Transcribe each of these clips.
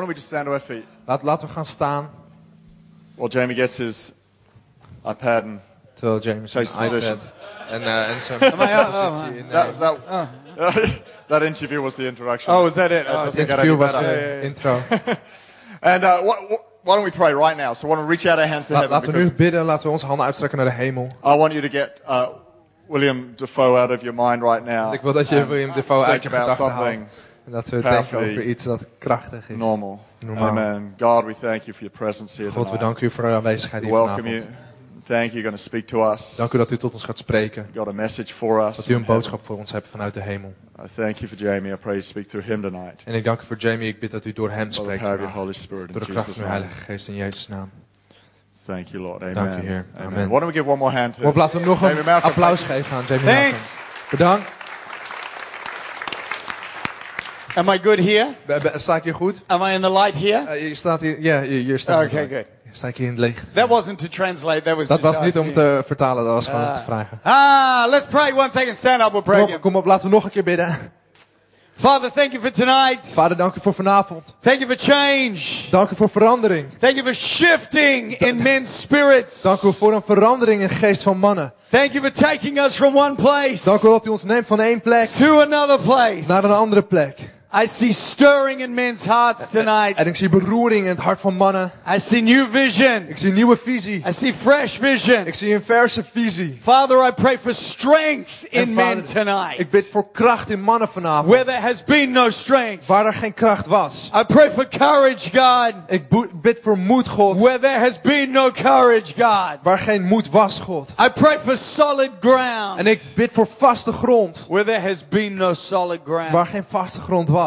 don't we just stand to our feet? Laat, laten we gaan staan. While Jamie gets his iPad and Terwijl James zijn Takes position. iPad en, eh, en zijn oh, positie in that, uh, that, that interview was the introduction. Oh, was that it? I Oh, just think I interview don't do was better. de intro. And uh, what, what, why don't we pray right now? So, I want to reach out our hands to La- heaven laten we because nu bidden, laten we onze handen uitstrekken naar de hemel. I want you to get uh, William Defoe out of your mind right now. Ik wil dat je and William Defoe uit je think about gedachten haalt. En dat we powerfully denken over iets dat krachtig is. normal. Normaal. Amen. God, we thank you for your presence here God, we danken u voor uw aanwezigheid We hier welcome vanavond. you. Thank you. Going to speak to us. Dank u dat u tot ons gaat spreken. Got a message for us. Dat u een boodschap voor ons hebt vanuit de hemel. I thank you for Jamie. I pray you speak through him tonight. En ik dank u voor Jamie. Ik bid dat u door hem spreekt of your. Holy Spirit Door de kracht van uw. Heilige Geest in Jezus' naam. Thank you, Lord. Amen. Dank u, Heer. Amen. Amen. Why don't we give one more hand to laten we hem nog een applaus geven aan Jamie Thanks. Bedankt. Am I good here? Sta ik hier goed? Am I in the light here? Eh, je staat hier, ja, je, je staat Okay, good. Sta ik hier in het licht? That wasn't to translate. That was Dat was niet om te vertalen, dat was gewoon om te vragen. Ah, let's pray one second. Stand up. We'll pray Kom kom op, laten we nog een keer bidden. Father, thank you for tonight. Vader, dank u voor vanavond. Thank you for change. Dank u voor verandering. Thank you for shifting in men's spirits. Dank u voor een verandering in geest van mannen. Thank you for taking us from one place Dank u dat u ons neemt van één plek to another place. naar een andere plek. I see stirring in men's hearts tonight. En ik zie beroering in het hart van mannen. I see new vision. Ik zie nieuwe visie. I see fresh vision. Ik zie een verse visie. Father, I pray for strength En in men Vader, tonight. Ik bid voor kracht in mannen vanavond. Where there has been no strength. Waar er geen kracht was. I pray for courage, God. Ik bid voor moed, God. Where there has been no courage, God. Waar geen moed was, God. I pray for solid ground. En ik bid voor vaste grond. Where there has been no solid ground. Waar geen vaste grond was.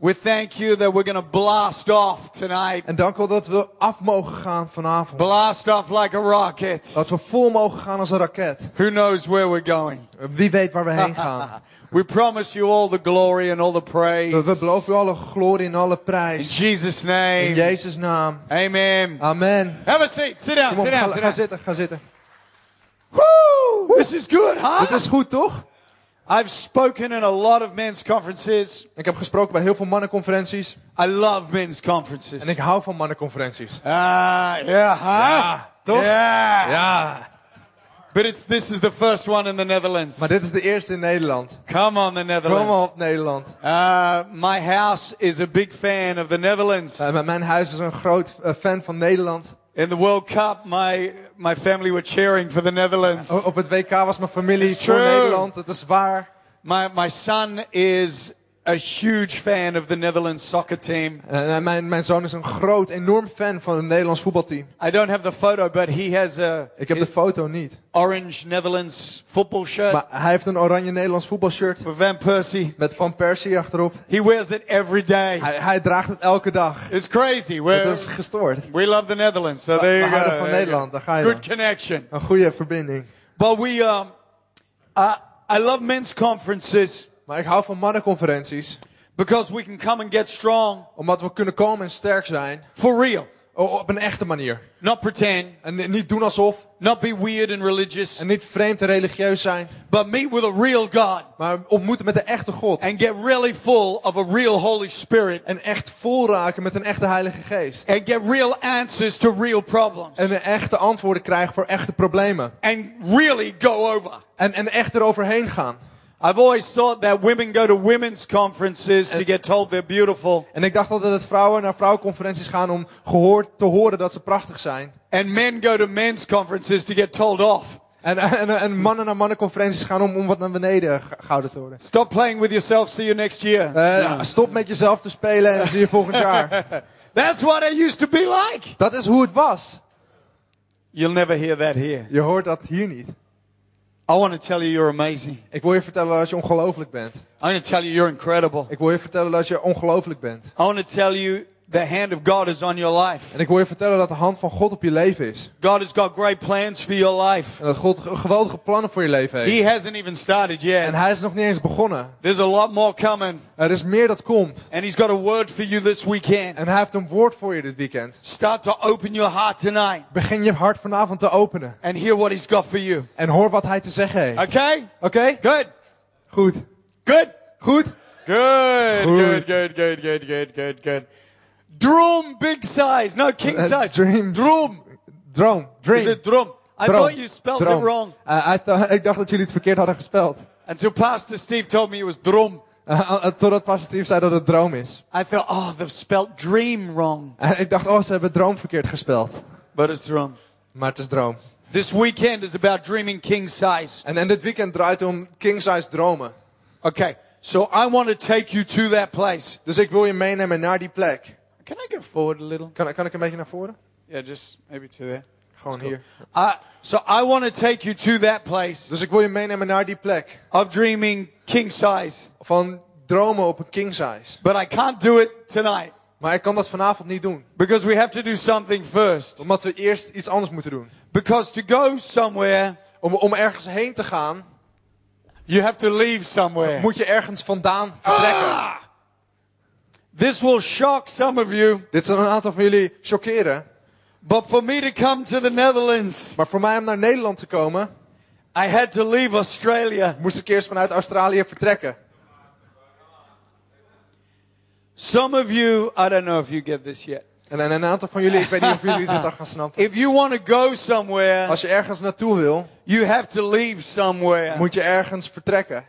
We thank you that we're going to blast off tonight. En dank u dat we af mogen gaan vanavond. Blast off like a rocket. Dat we vol mogen gaan als een raket. Who knows where we're going? Wie weet waar we heen gaan. We promise you all the glory and all the praise. We beloven u alle glorie en alle In prijs. Jesus' In name. Jezus' naam. Amen. Amen. Have a seat. Sit down. Kom Sit down. ga, Sit ga down. zitten, ga zitten. Woo! This is good, huh? Dit is goed, toch? I've spoken in a lot of men's conferences. Ik heb gesproken bij heel veel mannenconferenties. I love men's conferences. En ik hou van mannenconferenties. Ah, yeah, huh? toch? Yeah. Ja. But it's, this is the first one in the Netherlands. Maar dit is de eerste in Nederland. Come on, the Kom Netherlands. maar op Nederland. Uh, my house is a big fan of the Netherlands. Eh, mijn huis is een groot eh, fan van Nederland. In the World Cup, my, my family were cheering for the Netherlands. Op het WK was mijn familie voor. Nederland. Het is waar. My, my son is a huge fan of the Netherlands soccer team. Eh, mijn, mijn zoon is een groot, enorm fan van het Nederlands voetbalteam. I don't have the photo, but he has a Ik heb de foto niet. orange Netherlands football shirt Maar hij heeft een oranje Nederlands voetbalshirt. with Van Persie. Met Van Persie achterop. He wears it every day. Hij, hij draagt het elke dag. It's crazy. We're, is gestoord. we love the Netherlands. So We- there we you go. houden van. Nederland, daar ga je Good dan. connection. Een goede verbinding. But we, um, uh, I love men's conferences Maar ik hou van mannenconferenties. because we can come and get strong Omdat we kunnen komen en sterk zijn. for real. Op een echte manier. Not pretend, En ni- niet doen alsof. not be weird and religious, En niet vreemd en religieus zijn. but meet with a real God Maar ontmoeten met de echte God. and get really full of a real Holy Spirit En echt vol raken met een echte Heilige Geest. and get real answers to real problems En echte antwoorden krijgen voor echte problemen. and really go over. En, en echt eroverheen gaan. I've always thought that women go to women's conferences to get told they're beautiful En ik dacht altijd dat vrouwen naar vrouwenconferenties gaan om gehoord te horen dat ze prachtig zijn. and men go to men's conferences to get told off. En, en, en mannen naar mannenconferenties gaan om, om wat naar beneden ge- gehouden te worden. Stop playing with yourself. See you next year. Eh, stop met jezelf te spelen en zie je volgend jaar. That's what it used to be like. Dat is hoe het was. You'll never hear that here. Je hoort dat hier niet. I want to tell you you're amazing. Ik wil je vertellen dat je ongelooflijk bent. I want to tell you you're incredible. Ik wil je vertellen dat je ongelooflijk bent. I want to tell you the hand of God is on your life. En ik wil je vertellen dat de hand van God op je leven is. God has got great plans for your life. En dat God ge- geweldige plannen voor je leven heeft. He hasn't even started En yet. hij is nog niet eens begonnen. There's a lot more coming. Er is meer dat komt. And He's got a word for you this weekend. En hij heeft een woord voor je dit weekend. Start to open your heart tonight Begin je hart vanavond te openen. and hear what He's got for you. En hoor wat hij te zeggen heeft. Okay? Oké? Good. Goed. Good. Goed? Good. Good. Good, good, good, good, good, Drum big size. No, king Uh, size. dream. Droom. Is Dream. it drum? I Droom. thought you spelled Droom. it wrong. Uh, I thought- ik dacht dat jullie het verkeerd hadden gespeld. Until Pastor Steve told me it was drum. Uh, uh, totdat Pastor Steve zei dat het droom is. I thought, oh, they've spelled dream wrong. En ik dacht, oh, ze hebben droom verkeerd gespeld. But it's drum. Maar het is droom. This weekend is about dreaming king size. En, en dit weekend draait om king size dromen. Okay, so I want to take you to that place. Dus ik wil je meenemen naar die plek. Can I go forward a little? Kan, kan ik een beetje naar voren? Yeah, just maybe to there. Gewoon hier. Uh, so I want to take you to that place Dus ik wil je meenemen naar die plek. of dreaming king size. Van dromen op een king size. But I can't do it tonight Maar ik kan dat vanavond niet doen. because we have to do something first. Omdat we eerst iets anders moeten doen. Because to go somewhere, Om, om ergens heen te gaan, you have to leave somewhere. moet je ergens vandaan vertrekken. Ah! This will shock some of you, Dit zal een aantal van jullie chockeren. but for me to come to the Netherlands, Maar voor mij om naar Nederland te komen, I had to leave Australia. moest ik eerst vanuit Australië vertrekken. Some of you, I don't know if you get this yet. En, en een aantal van jullie, ik weet niet of jullie dit al gaan snappen. If you want to go somewhere, Als je ergens naartoe wil, you have to leave somewhere. moet je ergens vertrekken.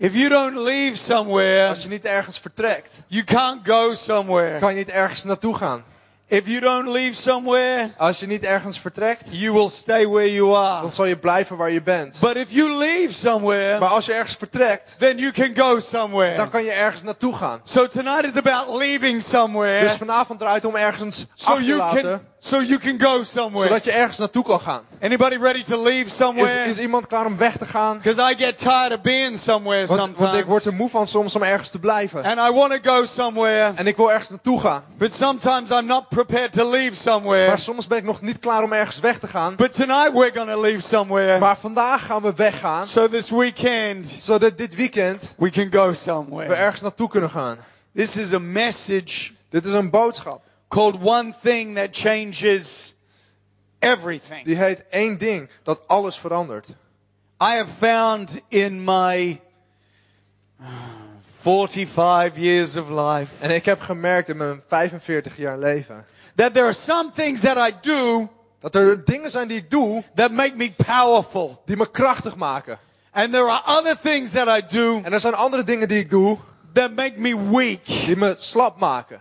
If you don't leave somewhere, Als je niet ergens vertrekt, you can't go somewhere. kan je niet ergens naartoe gaan. If you don't leave somewhere, Als je niet ergens vertrekt, you will stay where you are. dan zal je blijven waar je bent. But if you leave somewhere, Maar als je ergens vertrekt, then you can go dan somewhere. kan je ergens naartoe gaan. So tonight is about leaving Dus somewhere vanavond draait om ergens so achter te you laten, can so you can go somewhere. zodat je ergens naartoe kan gaan. Anybody ready to leave Is, somewhere? is iemand klaar om weg te gaan? Because I get tired of being somewhere Want, want ik word er sometimes. moe van soms om ergens te blijven. And I want to go somewhere, En ik wil ergens naartoe gaan. but sometimes I'm not prepared to leave somewhere. Maar soms ben ik nog niet klaar om ergens weg te gaan. But tonight we're to leave somewhere. Maar vandaag gaan we weggaan, So this weekend zodat dit weekend we can go we somewhere. ergens naartoe kunnen gaan. This is a message Dit is een boodschap. Called One Thing That Changes Everything. Die heet één ding dat alles verandert. I have found in my 45 years of life En ik heb gemerkt in mijn 45 jaar leven that there are some things that I do dat er dingen zijn die ik doe that make me powerful. die me krachtig maken. And there are other things that I do En er zijn andere dingen die ik doe that make me weak. die me slap maken.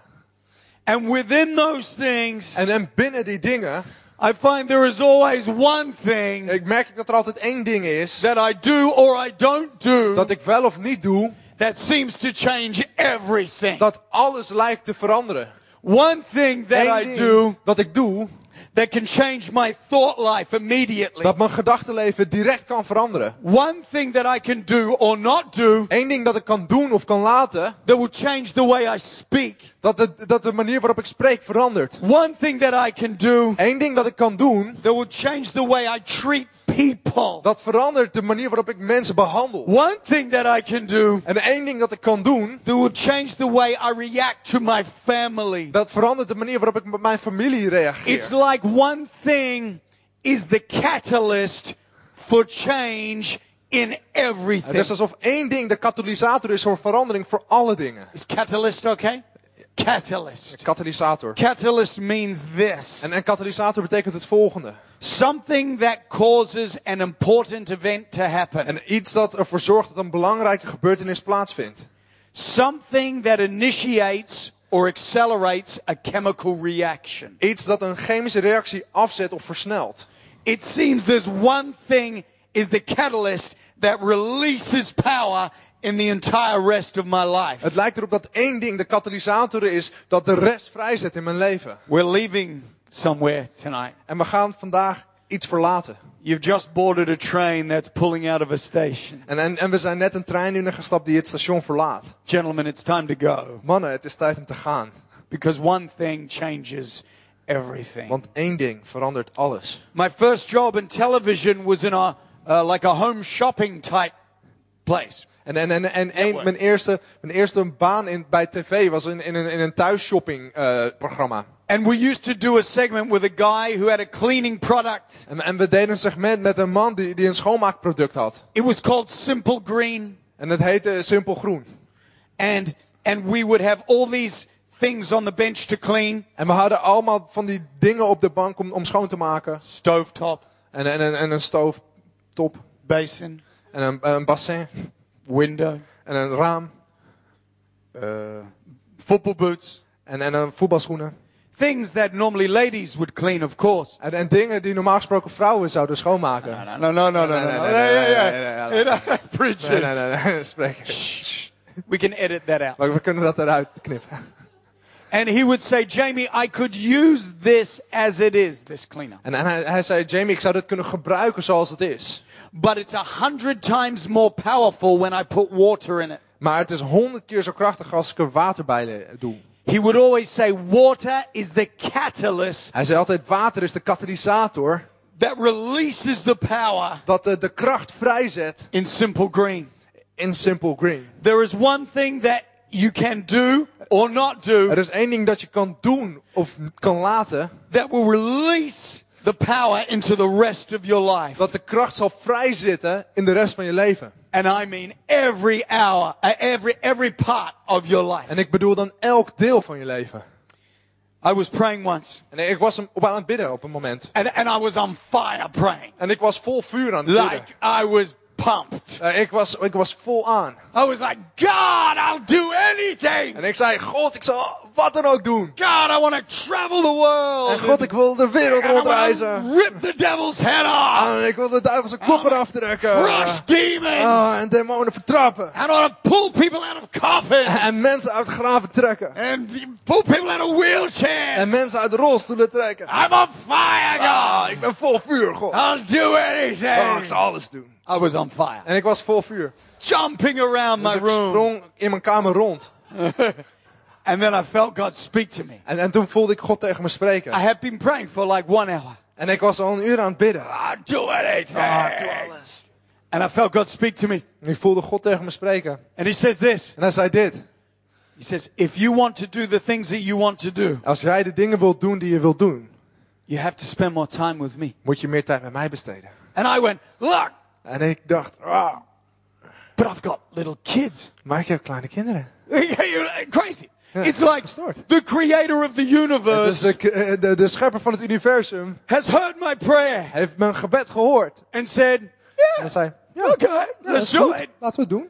And within those things, En, en binnen die dingen I find there is always one thing ik merk dat er altijd één ding is that I do or I don't do dat ik wel of niet doe that seems to change everything. dat alles lijkt te veranderen. One thing that Eén I do dat ik doe that can change my thought life immediately. dat mijn gedachtenleven direct kan veranderen. One thing that I can do or not do Eén ding dat ik kan doen of kan laten that will change the way I speak. dat de, dat de manier waarop ik spreek verandert. One thing that I can do Eén ding dat ik kan doen that will change the way I treat people. dat verandert de manier waarop ik mensen behandel. One thing that I can do En één ding dat ik kan doen that will change the way I react to my family. dat verandert de manier waarop ik met mijn familie reageer. It's like one thing is the catalyst for change in Het everything. is alsof één ding de katalysator is voor verandering voor alle dingen. Is catalyst okay? Catalyst. Katalysator. Catalyst means this. En, en katalysator betekent het volgende. Something that causes an important event to happen. En iets dat ervoor zorgt dat een belangrijke gebeurtenis plaatsvindt. Something that initiates or accelerates a chemical reaction. Iets dat een chemische reactie afzet of versnelt. It seems there's one thing is the catalyst that releases power in the entire rest of my life. Het lijkt erop dat één ding de katalysator is dat de rest vrijzet in mijn leven. We're leaving somewhere tonight. En we gaan vandaag iets verlaten. You've just boarded a train that's pulling out of a station. En, en, en we zijn net een trein ingestapt die het station verlaat. Gentlemen, it's time to go Mannen, het is tijd om te gaan. because one thing changes everything. Want één ding verandert alles. My first job in television was in a uh, like a home shopping type place. En, en, en, en één- mijn, eerste, mijn eerste baan in, bij tv was in, in een, in een thuisshopping eh, programma. And we used to do a segment with a guy who had a cleaning product. En, en we deden een segment met een man die, die een schoonmaakproduct had. It was called Simple Green. En het heette Simpel Groen. And and we would have all these things on the bench to clean, En we hadden allemaal van die dingen op de bank om, om schoon te maken. stovetop, En, en, en, en een stooftop. basin, En een, een bassin. Window, En een raam. uh, football boots. En, en een voetbalschoenen. Things that normally ladies would clean, of course. En, en dingen die normaal gesproken vrouwen zouden schoonmaken. No, no, no, no, no, no. nee, nee, Yeah, Preachers. Nee, nee, nee, nee. Spreek. We can edit that out. Maar we kunnen dat eruit knippen. And he would say, Jamie, I could use this as it is, this cleaner. En, en hij, hij zei, Jamie, ik zou dit kunnen gebruiken zoals het is. But it's a hundred times more powerful when I put water in it. Maar het is honderd keer zo krachtig als ik er water bij doe. He would always say, water is the catalyst Hij zei altijd, water is de katalysator that releases the power dat de, de kracht vrijzet in simple green. in Simple Green. There is one thing that you can do or not do Er is één ding dat je kan doen of kan laten, that will release the power into the rest of your life. dat de kracht zal vrijzitten in de rest van je leven. And I mean every hour, uh, every, every part of your life. En ik bedoel dan elk deel van je leven. I was praying once En ik was op aan het bidden op een moment. and, and I was on fire praying. En ik was vol vuur aan het bidden. Like I was pumped. Eh, ik, was, ik was vol aan. I was like, God, I'll do anything. En ik zei, God, ik zal wat dan ook doen. God, I want to travel the world. En God, ik wil de wereld and rondreizen. rip the devil's head off. En ik wil de duivelse kop eraf trekken. Crush demons. Ah, en demonen vertrappen. I want to pull people out of coffins. En mensen uit graven trekken. And pull people out of wheelchairs. En mensen uit rolstoelen trekken. I'm on fire, Ah, God. ik ben vol vuur, God. I'll do Ah, anything. ik zal alles doen. I was on fire. En ik was vol vuur. Jumping around my Dus ik room. sprong in mijn kamer rond. And then I felt God speak to me. En, en toen voelde ik God tegen me I spreken. had been praying for like one hour. En ik was al een uur aan het bidden. Do anything. Doe alles. And I felt God speak to me. En ik voelde God tegen me spreken. And he says this. En hij zei dit. He says, if you want to do the things that you want to do, Als jij de dingen wilt doen die je wilt doen, you have to spend more time with me. moet je meer tijd met mij besteden. And I went, look, En ik dacht, ah, but I've got little kids. maar ik heb kleine kinderen. Crazy. It's like the creator of the universe de, eh, de, de schepper van het universum has heard my prayer heeft mijn gebed gehoord. and said, En yeah, hij zei, ja, okay, ja, let's do goed. it. Laten we het doen.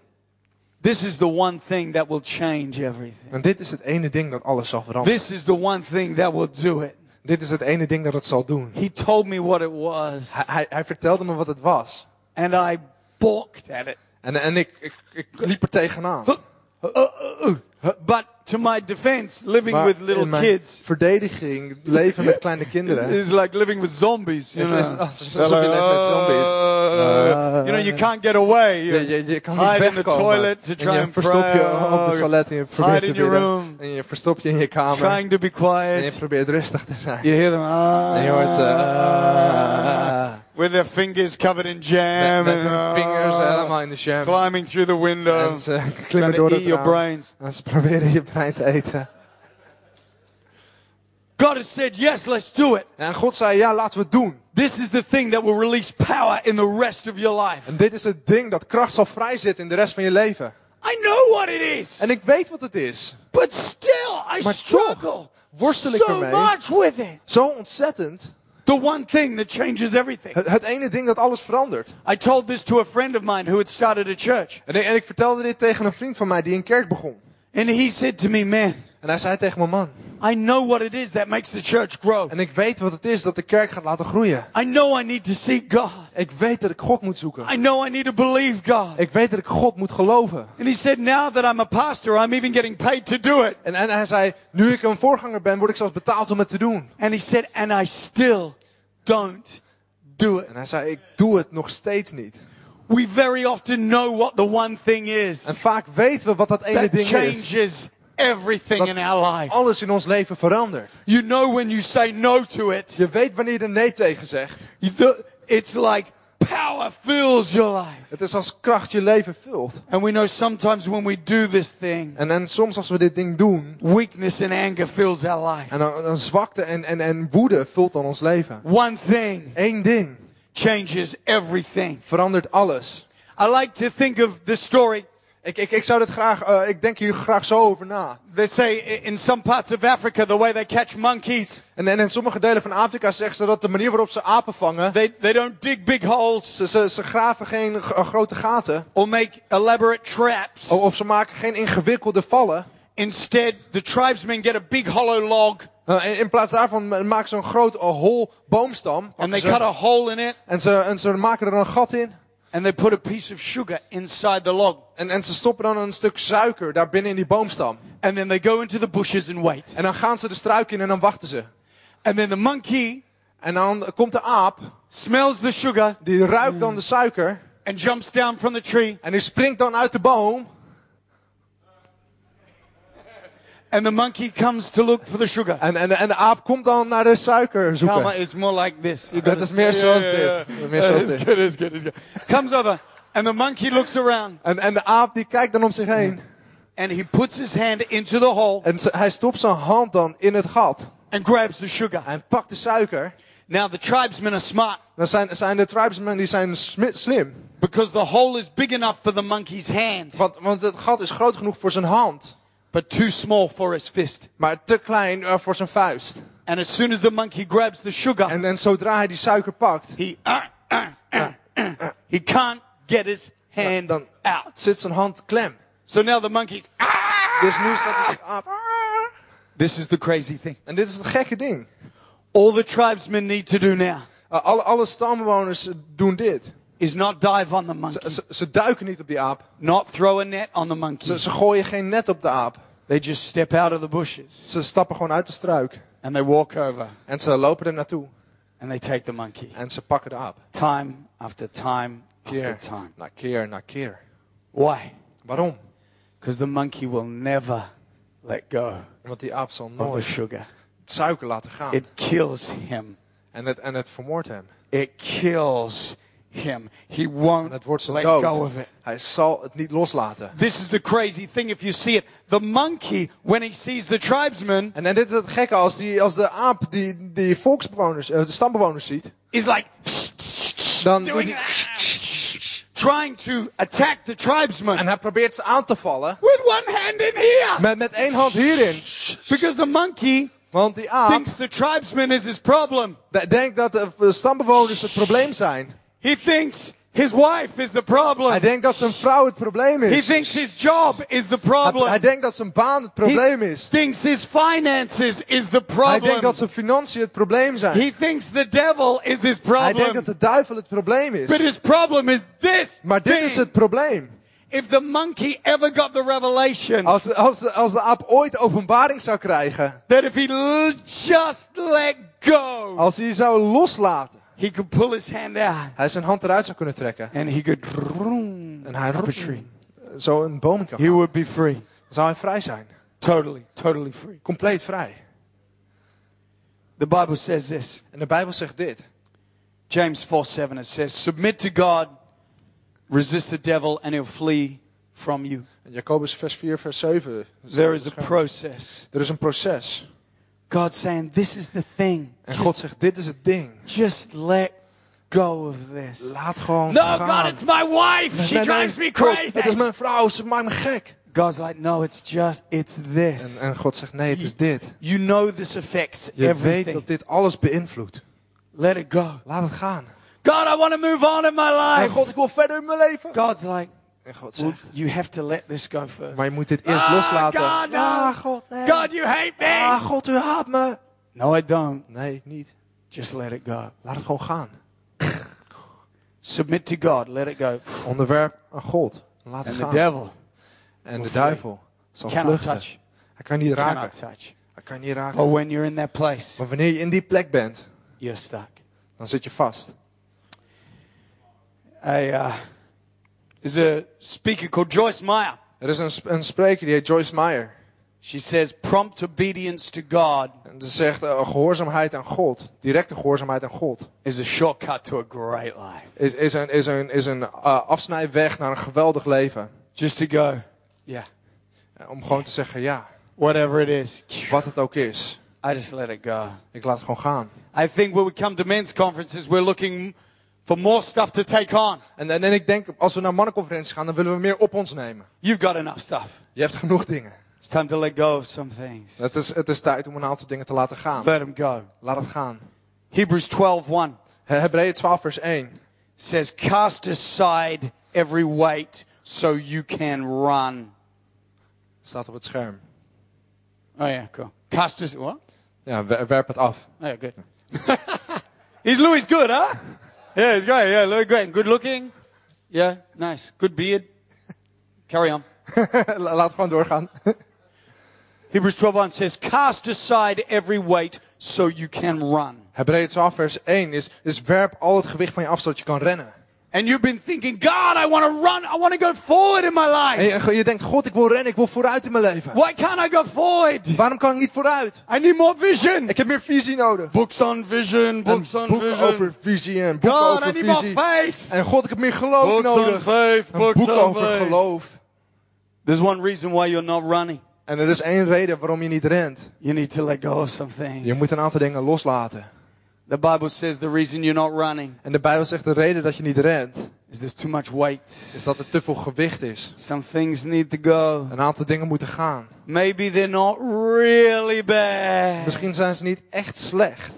This is the one thing that will change everything. En dit is het ene ding dat alles zal veranderen. This is the one thing that will do it. Dit is het ene ding dat het zal doen. He told me what it was, Hij, hij, hij vertelde me wat het was. and I balked at it. En, en ik, ik, ik liep er tegenaan. But to my defense, living Maar with little in mijn kids verdediging, leven met kleine kinderen, is like living with zombies. You know, is als- alsof je leeft met zombies. Uh, you know, you can't get away. You Je, je, je kan niet hide in the toilet to En try je and verstop je pray. op het toilet en je probeert Hide te in your bidden. room. En je verstopt je in je kamer. trying to be En je quiet. probeert rustig te zijn. You hear them ah, En je hoort ze, ah, with their fingers covered in jam met, met and hun ah, vingers helemaal in de jam. climbing through the window, En ze trying klimmen to door eat your brains. En ze proberen je brein te eten. God has said, yes, let's do it. En God zei, ja, laten we het doen. This is the thing that will release power in the rest of your life. En dit is het ding dat kracht zal vrijzetten in de rest van je leven. I know what it is, En ik weet wat het is. but still, I Maar struggle toch worstel ik so ermee. much with it. Zo ontzettend. The one thing that changes everything. Het, het ene ding dat alles verandert. I told this to a friend of mine who had started a church. En ik, en ik vertelde dit tegen een vriend van mij die een kerk begon. And he said to me, Man, En hij zei tegen mijn man. I know what it is that makes the church grow. En ik weet wat het is dat de kerk gaat laten groeien. I know I need to seek God. Ik weet dat ik God moet zoeken. I know I need to believe God. Ik weet dat ik God moet geloven. And he said, Now that I'm a pastor, I'm even getting paid to do it. En, en hij zei, nu ik een voorganger ben, word ik zelfs betaald om het te doen. And he said, And I still don't do it. En hij zei, ik doe het nog steeds niet. We very often know what the one thing is En vaak weten we wat dat ene that ding is. changes everything Dat in our life. alles in ons leven verandert. You know when you say no to it, Je weet wanneer je er nee tegen zegt. you it's like power fills your life. Het is als kracht je leven vult. And we know sometimes when we do this thing, En, en soms als we dit ding doen, weakness and anger fills our life. en dan, dan zwakte en, en, en woede vult dan ons leven. One thing Eén ding changes everything. verandert alles. I like to think of the story Ik, ik, ik zou dit graag, eh, ik denk hier graag zo over na. They say in some parts of Africa, the way they catch monkeys, En, en in sommige delen van Afrika zeggen ze dat de manier waarop ze apen vangen, they, they don't dig big holes ze, ze, ze graven geen eh, grote gaten. or make elaborate traps. Of ze maken geen ingewikkelde vallen. Instead, the tribesmen get a big hollow log Eh, in, plaats daarvan ma- maken ze een groot hol boomstam. and they ze, cut a hole in it en, ze, en ze maken er een gat in. And they put a piece of sugar inside the log. En, en ze stoppen dan een stuk suiker daar binnen in die boomstam. And then they go into the bushes and wait. En dan gaan ze de struik in en dan wachten ze. And then the monkey En dan komt de aap, smells the sugar die ruikt dan de suiker. and jumps down from the tree. En die springt dan uit de boom. And the monkey comes to look for the sugar. En, en, en de aap komt dan naar de suiker zoeken. Karma is more like this. Dat is meer zoals dit. Meer zoals dit. good, it's good, it's good. Comes over and the monkey looks around En, en de aap die kijkt dan om zich heen. and he puts his hand into the hole En hij stopt zijn hand dan in het gat. and grabs the sugar. Hij pakt de suiker. Now the tribesmen are smart Dan zijn, zijn de tribesmen die zijn slim. because the hole is big enough for the monkey's hand, Want, want het gat is groot genoeg voor zijn hand. But too small for his fist. Maar te klein eh, voor zijn vuist. And as soon as the monkey grabs the sugar, En, en zodra hij die suiker pakt, he uh, uh, uh, uh, he can't get his hand dan out. zit zijn hand klem. So now the monkey's. "Ah!" Dus nu staat hij aap. This is the crazy thing. En dit is het gekke ding. All the tribesmen need to do now Uh, alle, alle stammenwoners doen dit. is not dive on the monkey, Ze, ze, ze duiken niet op die aap. not throw a net on the monkey. Ze, ze gooien geen net op de aap. They just step out of the bushes Ze stappen gewoon uit de struik. and they walk over En ze lopen er naartoe. and they take the monkey. En ze pakken de aap. Time after time Keer after time. na keer na keer. Why? Waarom? Because the monkey will never let go Want die aap zal of the nooit sugar. het suiker laten gaan. It kills him. En het, en het vermoordt hem. It kills him. He won't het wordt let dood. go of it. Hij zal het niet loslaten. This is the crazy thing if you see it. The monkey, when he sees the tribesmen, En, en dit is het gekke. Als, die, als de aap die, die volksbewoners, eh, de stambewoners ziet. is like Dan doet trying to attack the tribesmen en hij probeert ze aan te vallen. with one hand in here. Met, met één hand hierin. Because the monkey Want die aap thinks the tribesman is his problem. de- denkt dat de stambewoners het probleem zijn. He thinks his wife is the problem. Hij denkt dat zijn vrouw het probleem is. He thinks his job is the Hij, hij problem. denkt dat zijn baan het probleem He is. thinks his finances is the Hij denkt problem. dat zijn financiën het probleem zijn. He thinks the devil is his problem. Hij denkt dat problem. de duivel het probleem is. But his problem is this. Maar dit thing. is het probleem. If the monkey ever got the revelation Als, de- als, als de aap ooit openbaring zou krijgen. that if he just let go, Als hij zou loslaten. He could pull his hand out Hij zijn hand eruit zou kunnen trekken. and he could vroom En hij a tree. zo een boom kan He would be free. Dan zou hij vrij zijn. Totally, totally free. Compleet vrij. The Bible says this. En de Bijbel zegt dit. James 4 7, it says, Submit to God, resist the devil, and he'll flee from you. In Jacobus vers 4 vers 7. There is a process. Er is een proces. God's saying, This is the thing. En God Just, zegt dit is het ding. just let go of this. Laat gewoon No, gaan. God, it's my wife. She Nee, nee, drives me God, crazy. Het is mijn vrouw, ze maakt me gek. God's like, No, it's just, it's this. En, en God zegt nee, het is dit. You know this affects Je weet everything. dat dit alles beïnvloedt. Let it go. Laat het gaan. God, I want to move on in my En life. God, ik wil verder in mijn leven. God's like, En God well, zegt, you have to let this go first. maar je moet dit eerst Ah, loslaten. God, no. Ah, God, nee. God, you hate me. Ah, God, u haat me. No, I don't. Nee, niet. Just let it go. Laat het gewoon gaan. Submit to God. Let it go. Onderwerp aan God. Laat het And the gaan. devil En de duivel zal cannot vluchten. touch. Hij kan niet Cannot raken. touch. Hij kan niet raken. But when you're in that place, Maar wanneer je in die plek bent, you're stuck. dan zit je vast. A, uh, there's a speaker called Joyce Meyer. Er is een, sp- een spreker die heet Joyce Meyer. She says, prompt obedience to God En ze zegt eh, gehoorzaamheid aan God, directe gehoorzaamheid aan God, is a shortcut to a great life. is, is een, is een, is een eh, afsnijweg naar een geweldig leven. Just to go, Ja. Om gewoon te zeggen ja, whatever it is, wat het ook is. I just let it go. Ik laat het gewoon gaan. I think when we come to men's conferences, we're looking for more stuff to take on. En, en, en ik denk, als we naar mannenconferenties gaan, dan willen we meer op ons nemen. You've got enough stuff. Je hebt genoeg dingen. It's time to let go of some things. Het is, het is tijd om een aantal dingen te laten gaan. Let them go. Laat het gaan. Hebrews 12:1 He- Hebreeën 12 vers 1. says, "Cast aside every weight so you can run." Staat op het scherm. Oh yeah, cool. Cast as what? Ja, wer- werp het af. Oh, yeah, good. He's Louis good, huh? Yeah, he's great. Yeah, Louis great. Good looking. Yeah, nice. Good beard. Carry on. La- Laat gewoon doorgaan. Hebrews 12:1 says, "Cast aside every weight so you can run." Hebreeën 12 vers 1 is, is werp al het gewicht van je af zodat je kan rennen. And you've been thinking, God, I want to run. I want to go forward in my En life. je, je denkt, God, ik wil rennen, ik wil vooruit in mijn leven. Why can't I go forward? Waarom kan ik niet vooruit? I need more vision. Ik heb meer visie nodig. Books on vision, books on boek vision. over visie en boek God, I over need more faith. En God, ik heb meer geloof Books on nodig. faith, Een books boek on over faith. geloof. There's one reason why you're not running. En er is één reden waarom je niet rent. You need to let go of some things. Je moet een aantal dingen loslaten. The Bible says the reason you're not running En de Bijbel zegt de reden dat je niet rent, is there's too much weight. is dat er te veel gewicht is. Some things need to go. Een aantal dingen moeten gaan. Maybe they're not really bad. Misschien zijn ze niet echt slecht,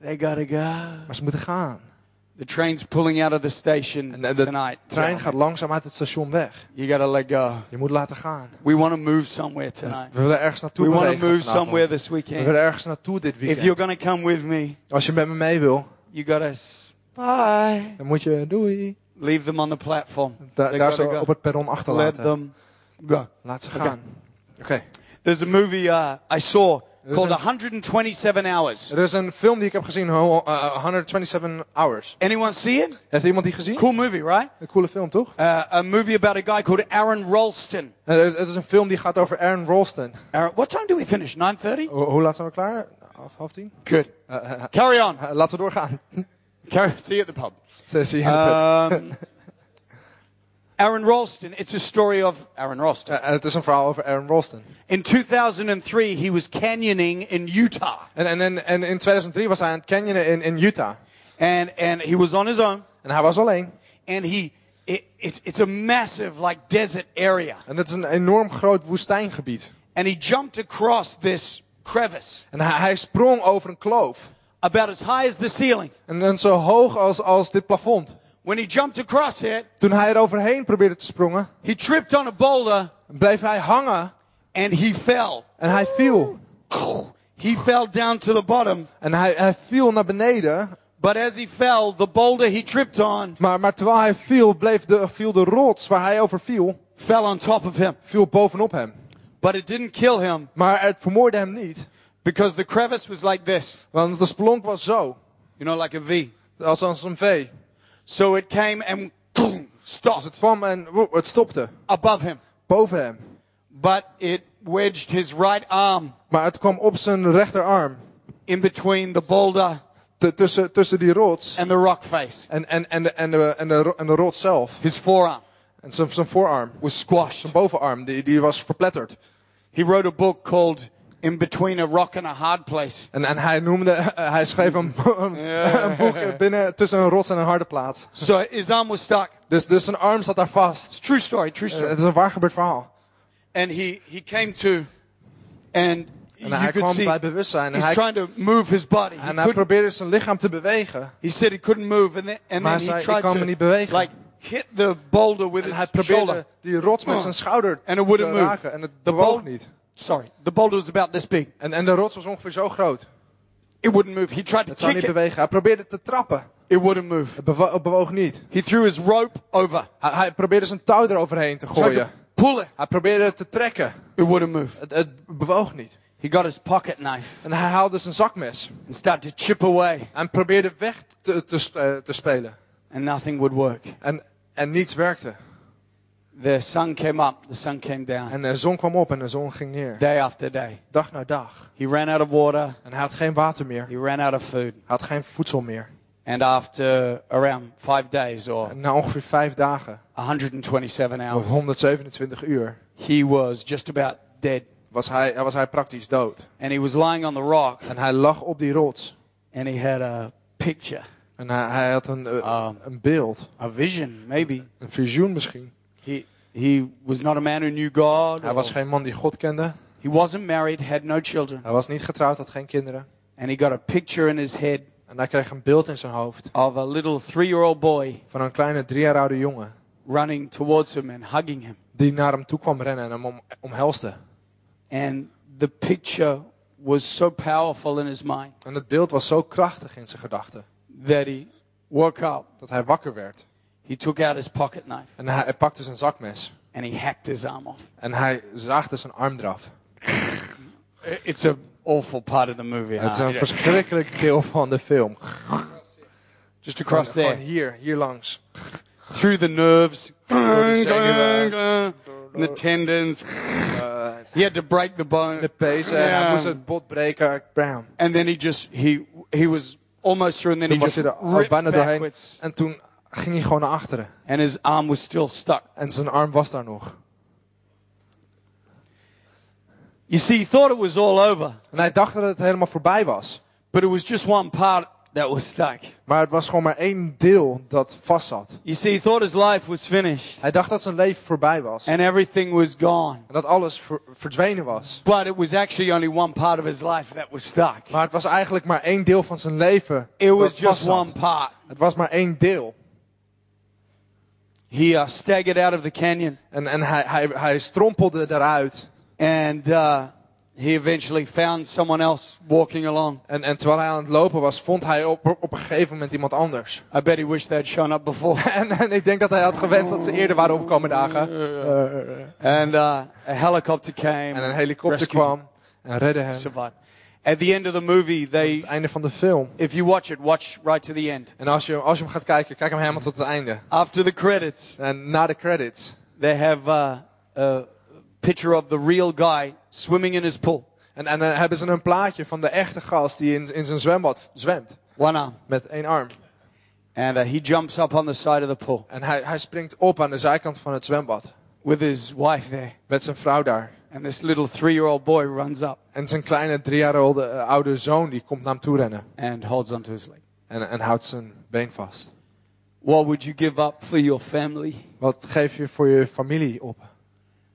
They gotta go. maar ze moeten gaan. The train's pulling out of the station En de, de tonight. trein gaat langzaam uit het station weg. You gotta let go. Je moet laten gaan. We want to move somewhere tonight. We willen ergens naartoe We want to move vanavond. somewhere this We weekend. willen ergens naartoe dit If you're gonna come with me, Als je met me mee wil, you gotta bye. dan moet je doei. Leave them on the platform. Da- They daar zo go. op het perron Let achterlaten. them go. Laat ze gaan. Oké. There's a movie uh, I saw called 127 Hours. Er is een film die ik heb gezien, ho- eh, 127 Hours. Anyone see it? Heeft iemand die gezien? Cool movie, right? Een coole film, toch? Uh, a movie about a guy called Aaron Ralston. Het is, het is een film die gaat over Aaron Ralston. Aaron, what time do we finish? 9:30. Ho- hoe laat zijn we klaar? Half, half tien? Good. Eh, eh, Carry on. laten we doorgaan. Carry. See you at the pub. Zie je? Um, Aaron Rolston. It's a story of Aaron Rolston. Eh, het is een verhaal over Aaron Rolston. In 2003, he was canyoning in Utah, En, en, en, en in 2003 was hij aan het canyonen in, in Utah. and and he was on his own, En hij was alleen. and he. It, it, it's a massive, like, desert area. En het is een enorm groot woestijngebied. And he jumped across this crevice, En hij, hij sprong over een kloof. about as high as the ceiling. En, en zo hoog als, als dit plafond. When he jumped across it, Toen hij er overheen probeerde te sprongen, he tripped on a boulder bleef hij hangen and he fell. en hij viel. He fell down to the bottom. En hij, hij viel naar beneden. But as he fell, the boulder he tripped on Maar, maar terwijl hij viel, bleef de, viel de rots waar hij over viel, fell on top of him. viel bovenop hem. But it didn't kill him Maar het vermoorde hem niet. because the crevice was like this. Want de splonk was zo. You know, like a V. Als, als een V. So it came and Dus stopped het kwam en woep, het stopte. above him. Boven hem. But it wedged his right arm Maar het kwam op zijn rechterarm. in between the boulder tussen, tussen die rots and the rock face. en, en, en, de, en, de, en, de, en de rots zelf. His forearm En zijn, zijn voorarm. was squashed. Zijn bovenarm, die, die was verpletterd. He wrote a book called In Between a Rock and a Hard Place. En, en hij noemde, hij schreef een, een boek binnen tussen een rots en een harde plaats. So his arm was stuck. Dus, dus zijn arm zat daar vast. True story, true Eh, story. Het is een waar gebeurd verhaal. And he, he came to, and En hij kwam bij bewustzijn. En he's hij, trying to move his body. En hij probeerde zijn lichaam te bewegen. he said he couldn't move, and then, and Maar then hij he zei, tried "Ik kan to me niet bewegen." like hit the boulder with En his hij shoulder. die rots met zijn schouder And it te move. raken. En het bewoog niet. Sorry, the boulder was about this big. En, en de rots was ongeveer zo groot. It wouldn't move. He tried to Het zou kick niet it. bewegen. Hij probeerde te trappen. It wouldn't move. Het bewo- bewoog niet. He threw his rope over. Hij, hij probeerde zijn touw eroverheen te Tried to gooien. pull it. Hij probeerde het te trekken. It wouldn't move. Het, het bewoog niet. He got his pocket knife En hij haalde zijn zakmes. and started to chip away, En probeerde weg te, te, sp- eh, te spelen. and nothing would work. En, en niets werkte. The sun came up, the sun came down, En de zon kwam op en de zon ging neer. day after day. Dag na dag. He ran out of water. En hij had geen water meer. He ran out of food. Hij had geen voedsel meer. And after around five days or En na ongeveer vijf dagen, 127 of hours, 127 uur, he was just about dead. was hij, was hij praktisch dood. And he was lying on the rock, En hij lag op die rots. and he had a picture. En hij, hij had een, Ah. een beeld, a vision, maybe. een visioen misschien. He, he was not a man who knew God. Hij was geen man die God kende. he wasn't married, had no children. Hij was niet getrouwd, had geen kinderen. And he got a picture in his head En hij kreeg een beeld in zijn hoofd of a little three year old boy van een kleine drie jaar oude jongen. running towards him and hugging him. Die naar hem toe kwam rennen en hem om, omhelste. And the picture was so powerful in his mind En het beeld was zo krachtig in zijn gedachten. that he woke up. Dat hij wakker werd. He took out his pocket knife En hij, hij pakte zijn zakmes. and he hacked his arm off. En hij zaagde zijn arm eraf. It's an awful part of the movie. Het is een verschrikkelijk deel van de film. Just across Gewoon there. hier, hier langs. Through the nerves. zenuwen. the tendons. He had to break the bone. de pezen. Ja. Hij moest het bot breken. Bam. And then he just, he, he was almost through and then Toen he was just hij er ripped bijna doorheen. backwards. En toen ging hij gewoon naar achteren. And his arm was still stuck. En zijn arm was daar nog. You see, he thought it was all over, En hij dacht dat het helemaal voorbij was. but it was just one part that was stuck. Maar het was gewoon maar één deel dat vast zat. You see, he thought his life was finished Hij dacht dat zijn leven voorbij was. and everything was gone. En dat alles ver- verdwenen was. But it was actually only one part of his life that was stuck. Maar het was eigenlijk maar één deel van zijn leven. It was dat just one part. Het was maar één deel. He uh, staggered out of the canyon En, en hij, hij, hij strompelde eruit. and uh, he eventually found someone else walking along. En, en terwijl hij aan het lopen was, vond hij op, op een gegeven moment iemand anders. I bet he wished they'd shown up before. En, en ik denk dat hij had gewenst dat ze eerder waren opgekomen dagen. and uh, a helicopter came. En een helikopter kwam en redde hem. Survived. At the end of the movie, they, Het einde van de film. if you watch it, watch right to the end. En als je, als je hem gaat kijken, kijk hem helemaal tot het einde. After the credits, En na de credits. they have uh, a picture of the real guy swimming in his pool. En, en dan hebben ze een plaatje van de echte gast die in, in zijn zwembad zwemt. One arm. Met één arm. And uh, he jumps up on the side of the pool En hij, hij springt op aan de zijkant van het zwembad. With his wife there. Met zijn vrouw daar. And this little three year old boy runs up En zijn kleine drie jaar oude, eh, oude zoon die komt naar hem toe rennen. and holds onto his leg. En, en houdt zijn been vast. What would you give up for your family? Wat geef je voor je familie op?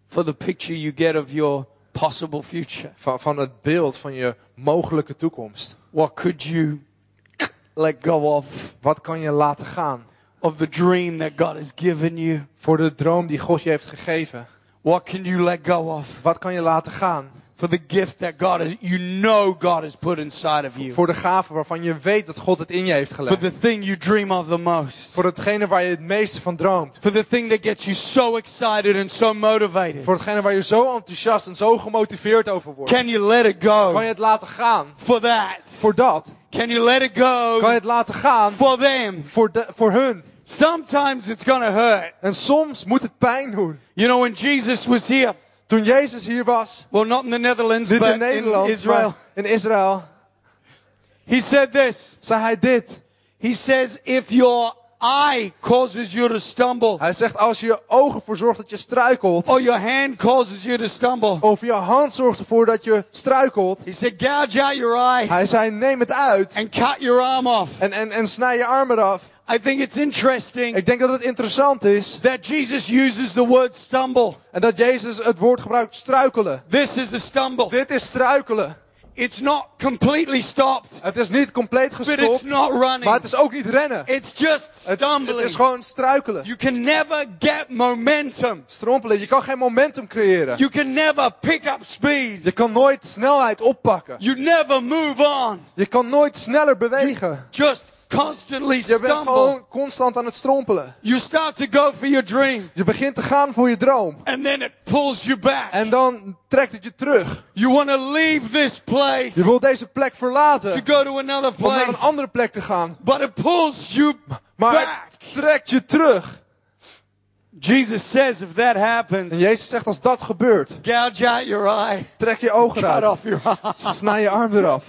For the picture you get of your possible future? Van, van het beeld van je mogelijke toekomst. What could you let go of? Wat kan je laten gaan? Of the dream that God has given you? Voor de droom die God je heeft gegeven. What can you let go of? Wat kan je laten gaan? For the gift that God has, you know God has put inside of you. Voor de gave waarvan je weet dat God het in je heeft For gelegd. the thing you dream of the most. Voor hetgene waar je het meeste van droomt. For the thing that gets you so excited and so motivated. Voor hetgene waar je zo enthousiast en zo gemotiveerd over wordt. Can you let it Kan je go het laten gaan? for that? Voor dat. Can you let it Kan je go het laten gaan? for them? Voor, de, voor hun. Sometimes it's gonna hurt. En soms moet het pijn doen. You know, when Jesus was here, Toen Jezus hier was, well, not in the Netherlands, but in in Nederland, Israel, in Israël, he said this. zei hij dit. He says, if your eye causes you to stumble, Hij zegt, als je je ogen ervoor zorgt dat je struikelt, or your hand causes you to stumble, of je hand zorgt ervoor dat je struikelt. he said, gouge out your eye Hij zei, neem het uit and cut your arm off. en, en, en snij je arm eraf. I think it's interesting Ik denk dat het interessant is that Jesus uses the word stumble. en dat Jezus het woord gebruikt struikelen. This is a stumble. Dit is struikelen. It's not completely stopped, Het is niet compleet but it's gestopt, not running. maar het is ook niet rennen. It's just Het, het stumbling. is gewoon struikelen. You can never get momentum. Strompelen. Je kan geen momentum creëren. You can never pick up speed. Je kan nooit snelheid oppakken. You never move on. Je kan nooit sneller bewegen. Just constantly Je bent gewoon constant aan het strompelen. You start to go for your dream, Je begint te gaan voor je droom. and then it pulls you back. En dan trekt het je terug. You want to leave this place Je wilt deze plek verlaten. to go to another Om naar een place, andere plek te gaan. but it pulls you Maar back. het trekt je terug. Jesus says if that En happens, Jezus zegt als dat gebeurt. gouge out your eye, Trek je ogen off your eye. Snij je arm eraf.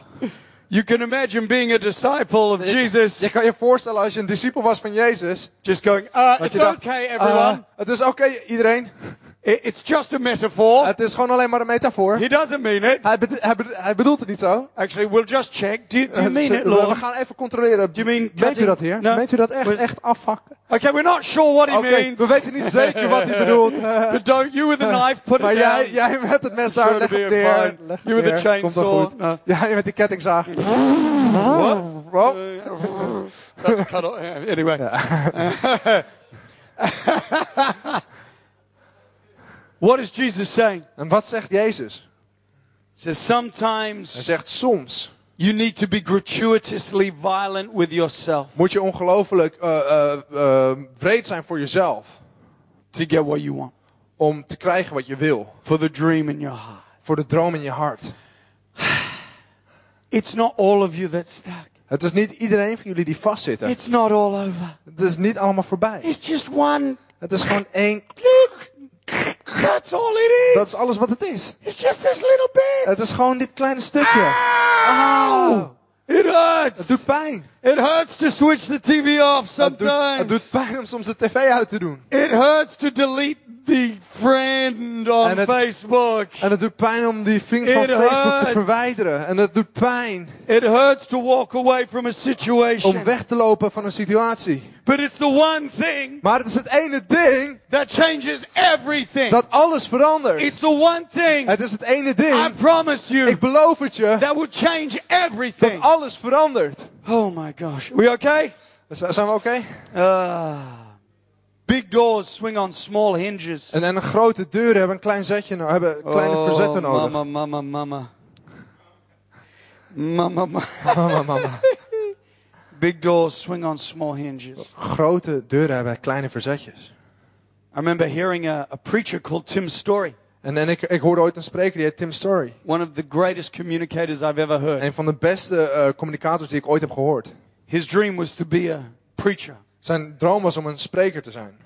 You can imagine being a disciple of Jesus, Je kan je voorstellen als je een discipel was van Jezus. just going, uh, it's dacht, okay, "Ah, everyone. het is oké iedereen. It's just a metaphor. Het is gewoon alleen maar een metafoor. He doesn't mean it. Hij, bedoelt het niet zo. Actually, we'll just check. Do, do you Eh, mean it, Lord? we gaan even controleren. you mean Meent u dat, heer? No. Meent u dat echt, echt afhakken? Okay, we're not sure what he means. we weten niet zeker wat hij bedoelt. But don't you with the knife put Maar it down. jij, jij met het mes daar, leg het neer. You with the chainsaw. No. Jij met die kettingzaag. What? Oh. That's cut off. Anyway. what is Jesus saying? En wat zegt Jezus? He says Hij sometimes zegt soms you need to be gratuitously violent with yourself moet je ongelooflijk eh, eh, eh, wreed zijn voor jezelf. to get what you want. Om te krijgen wat je wil. For the dream in your heart. Voor de droom in je hart. It's not all of you that's stuck. Het is niet iedereen van jullie die vastzitten. It's not all over. Het is niet allemaal voorbij. It's just one. Het is gewoon één. That's all it is. Dat is alles wat het is. It's just this little bit. Het is gewoon dit kleine stukje. Ow! It hurts. Het doet pijn. It hurts to switch the TV off Het doet, sometimes. het doet pijn om soms de tv uit te doen. It hurts to delete the friend on And it- Facebook. En het doet pijn om die vriend van It Facebook te verwijderen. En het doet pijn It hurts to walk away from a situation. om weg te lopen van een situatie. But it's the one thing Maar het is het ene ding that changes everything. dat alles verandert. It's the one thing Het is het ene I ding, promise you ik beloof het je, that will change dat everything. alles verandert. Oh my gosh. We okay? Z- Zijn we oké? Ah. Big doors swing on small hinges. En, en grote deuren hebben een klein zetje, hebben kleine oh, verzetten nodig. Mama, mama, mama. Mama, mama. Mama, mama. Big doors swing on small hinges. Grote deuren hebben kleine verzetjes. I remember hearing a, a preacher called Tim Story, En, en ik, ik hoorde ooit een spreker, die heet Tim Story. one of the greatest communicators I've ever heard. Een van de beste eh, communicators die ik ooit heb gehoord. His dream was to be a preacher, Zijn droom was om een spreker te zijn.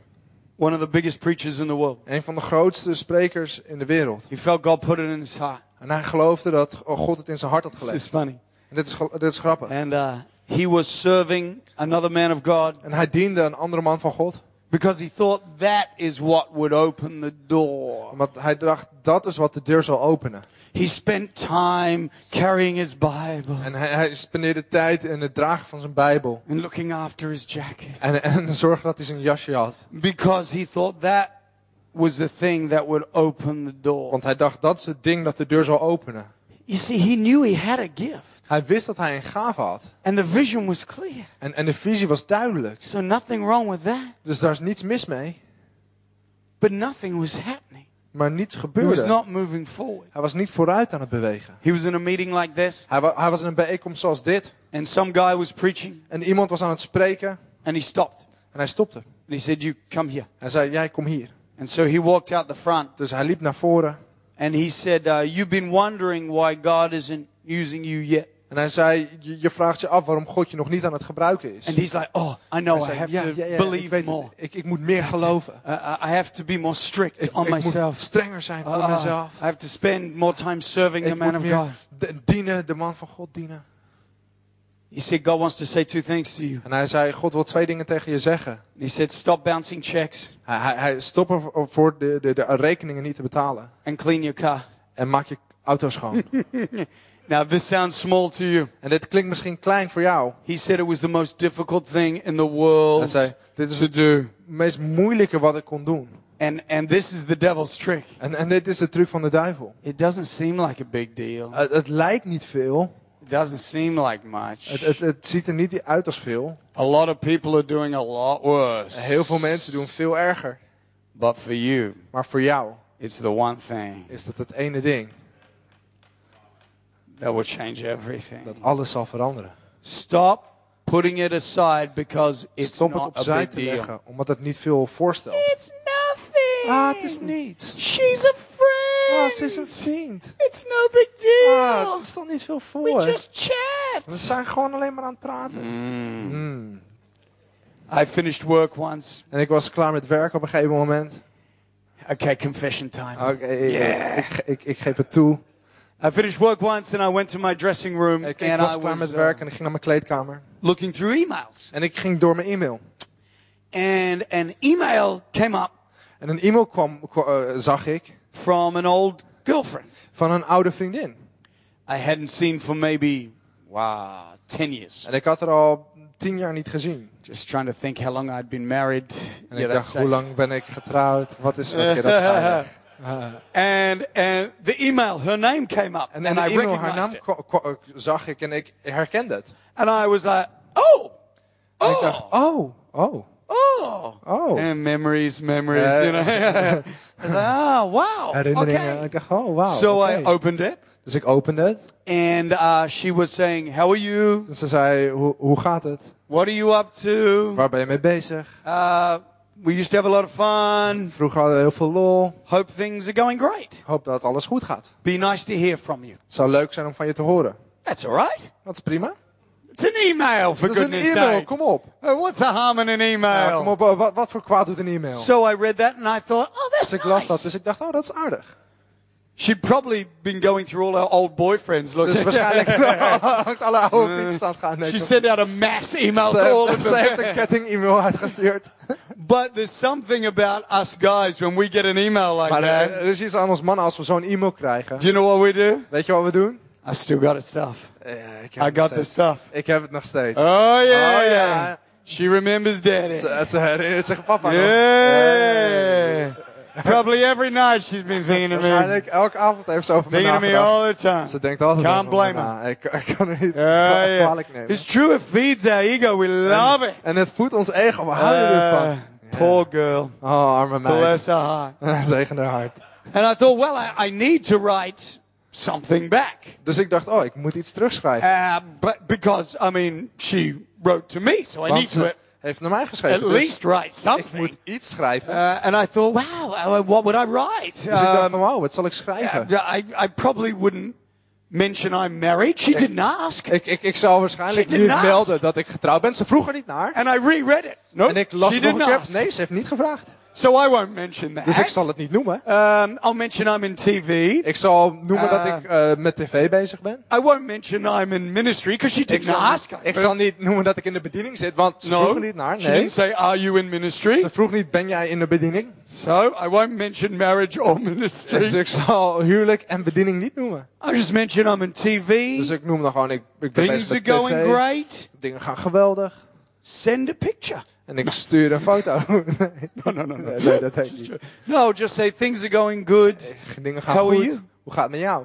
one of the biggest preachers in the world. Een van de grootste sprekers in de wereld. He felt God put it in his heart. En hij geloofde dat God het in zijn hart had This is gelegd. funny. En dit is, dit is grappig. And uh, he was serving another man of God En hij diende een andere man van God. Because he thought that is what would open the door. Omdat hij dacht, dat is wat de deur zal openen. He spent time carrying his Bible En hij, hij spendeerde tijd in het dragen van zijn Bijbel. and looking after his jacket En, en zorgde dat hij zijn jasje had. because he thought that was the thing that would open the door. Want hij dacht, dat is het ding dat de deur zal openen. You see, he knew he had a gift Hij wist dat hij een gave had. and the vision was clear. En, en de visie was duidelijk. So nothing wrong with that. Dus daar is niets mis mee. But nothing was happening. Maar niets He was gebeurde. not moving forward. Hij was niet vooruit aan het bewegen. He was in a meeting like this Hij, wa- hij was in een bijeenkomst zoals dit. and some guy was preaching En iemand was aan het spreken. and he stopped. En hij stopte. And he said, You come here. Hij zei, jij kom hier. And so he walked out the front Dus hij liep naar voren. and he said, uh, You've been wondering why God isn't using you yet. En hij zei, je, je vraagt je af waarom God je nog niet aan het gebruiken is. And he's like, Oh, I know, I have to believe more. het. ik, ik moet meer geloven. Uh, I have to be more strict Ik, on ik moet myself. strenger zijn voor Uh, mezelf. I have to spend more time serving the man moet of God. de- dienen, de man van God dienen. He said, God wants to say two things to you. En hij zei, God wil twee dingen tegen je zeggen. And he said, Stop bouncing checks Hij, hij, ervoor voor de, de, de rekeningen niet te betalen. and clean your car. En maak je auto schoon. Now, this sounds small to you. en dit klinkt misschien klein voor jou. He said it was the most difficult thing in the Hij world zei, dit is to het do. meest moeilijke wat ik kon doen. And, and this is the devil's trick. En, en dit is de truc van de duivel. It doesn't seem like a big deal. Het, het lijkt niet veel. It doesn't seem like Het, much. het, het ziet er niet uit als veel. A lot of people are doing a lot worse. Heel veel mensen doen veel erger. But for you, Maar voor jou it's the one thing is dat het ene ding that will change everything. dat alles zal veranderen. Stop putting it aside because it's Stop het not a opzij big te deal. leggen, omdat het niet veel voorstelt. It's nothing. Ah, het is niets. She's a friend. Ah, ze is een vriend. It's no big deal. Ah, het stelt niet veel we voor. just chat. We zijn gewoon alleen maar aan het praten. Mm. I finished work once. En ik was klaar met werk op een gegeven moment. Okay, confession time. Oké, ik- Yeah. ik, ik, ik geef het toe. I finished work once and I went to my dressing room Ik, ik and was I klaar was met uh, werk en ik ging naar mijn kleedkamer. looking through emails. En ik ging door mijn e-mail. And an email came up En een e-mail kwam, kwa- eh, zag ik from an old girlfriend van een oude vriendin. I hadn't seen for maybe, wow, 10 years. En ik had haar al tien jaar niet gezien. Just trying to think how long I'd been married. En Yeah, ik dacht, hoe lang ben ik getrouwd? Wat is oké, dat is veilig. And, and the email, her name came up. And in de I e-mail, recognized naam it. zag ik en ik herkende het. And I was like, oh, En ik oh, dacht, oh, oh, oh. oh. And memories, memories, Yeah. you know. I was like, oh, wow. Herinneringen. Okay. Ik dacht, oh, wauw. So oké. I opened it. Dus ik opende het. And uh, she was saying, how are you? En ze zei, hoe, hoe gaat het? What are you up to? Waar ben je mee bezig? Uh, we used to have a lot of fun. Vroeger hadden we heel veel lol. Hope things are going great. Hoop dat alles goed gaat. Be nice to hear from you. Het zou leuk zijn om van je te horen. That's all right. Dat is prima. It's an email, for Dat is een e-mail, kom op. Uh, what's the harm in an email? Ja, kom op, wat, wat voor kwaad doet een e-mail? So I read that and I thought, oh, that's Dus ik las nice. dat, dus ik dacht, oh, dat is aardig. She'd probably been going through all her old boyfriends. Ze is waarschijnlijk langs alle oude vriendjes aan het gaan. Nee, she sent out a mass email to all of ze heeft een them. ketting-e-mail uitgestuurd. but there's something about us guys when we get an email like Maar that. er, er is iets aan ons mannen als we zo'n e-mail krijgen. Do you know what we do? Weet je wat we doen? I still got it stuff. Ja, ik I got the stuff. Ik heb het nog steeds. Oh yeah. Oh, yeah. She remembers daddy. Ze, ze herinnert zich papa nog. Yeah. Probably every night she's been thinking of me. Waarschijnlijk elke avond heeft ze over me Thinking of me all the time. Ze denkt altijd Can't blame na. Ik, ik kan er niet ja. kwalijk nemen. It's true, it feeds our ego. We love it. En het voedt ons ego. We houden Uh, ervan. poor girl. Oh, arme meid. Bless her heart. Zegen haar hart. And I thought, well, I, I need to write something back. Dus ik dacht, oh, ik moet iets terugschrijven. Uh, but because, I mean, she wrote to me, so I Want need to heeft naar mij at geschreven. dus least write ik something. moet iets schrijven. Uh, and I thought, wow, uh, what would I write? dus ik dacht Um, van, wauw, wat zal ik schrijven? I, I probably wouldn't mention I'm married. She didn't ask. Ik, ik, ik zal waarschijnlijk niet melden dat ik getrouwd ben. Ze vroeg er niet naar. And I reread it. No, En ik las het nog een didn't keer. ask. Nee, ze heeft niet gevraagd. So I won't mention that. Dus ik zal het niet noemen. Um, I'll mention I'm in TV. Ik zal noemen dat Uh, ik eh, met tv bezig ben. I won't mention I'm in ministry because she Ik didn't zal, ask. ik zal niet noemen dat ik in de bediening zit, want ze no, vroeg niet naar. she Nee. didn't say, "Are you in ministry?" Ze vroeg niet, ben jij in de bediening? So I won't mention marriage or Dus ministry. ik zal huwelijk en bediening niet noemen. I just mention I'm in TV. Dus ik noem dan gewoon, ik, ik ben Things bezig are met going tv. Dingen Dingen gaan geweldig. Send a picture. En ik stuur een foto. nee, No, no, no, no. nee, dat heet niet. No, just say things are going good. Dingen gaan How are goed. you? Hoe gaat het met jou?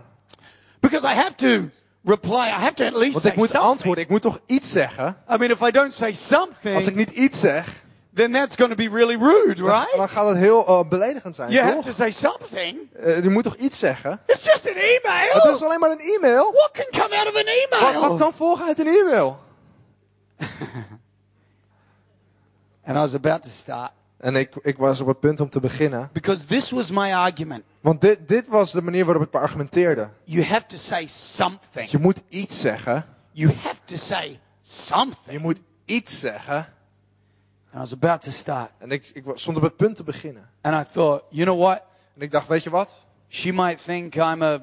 Because I have to reply. I have to at least Want ik moet something. antwoorden. Ik moet toch iets zeggen? I mean, if I don't say something, Als ik niet iets zeg, then that's going to be really rude, right? dan gaat het heel eh, beledigend zijn. You have to say something. Eh, je moet toch iets zeggen? It's just an email. Het is alleen maar een e-mail. What can come out of an Wat, email? wat kan volgen uit een e-mail? And I was about to start En ik, ik was op het punt om te beginnen. because this was my argument. Want dit, dit was de manier waarop ik argumenteerde. You have to say something. Je moet iets zeggen. You have to say something. Je moet iets zeggen. And I was about to start. En ik, ik stond op het punt te beginnen. And I thought, you know what? En ik dacht, weet je wat? She might think I'm a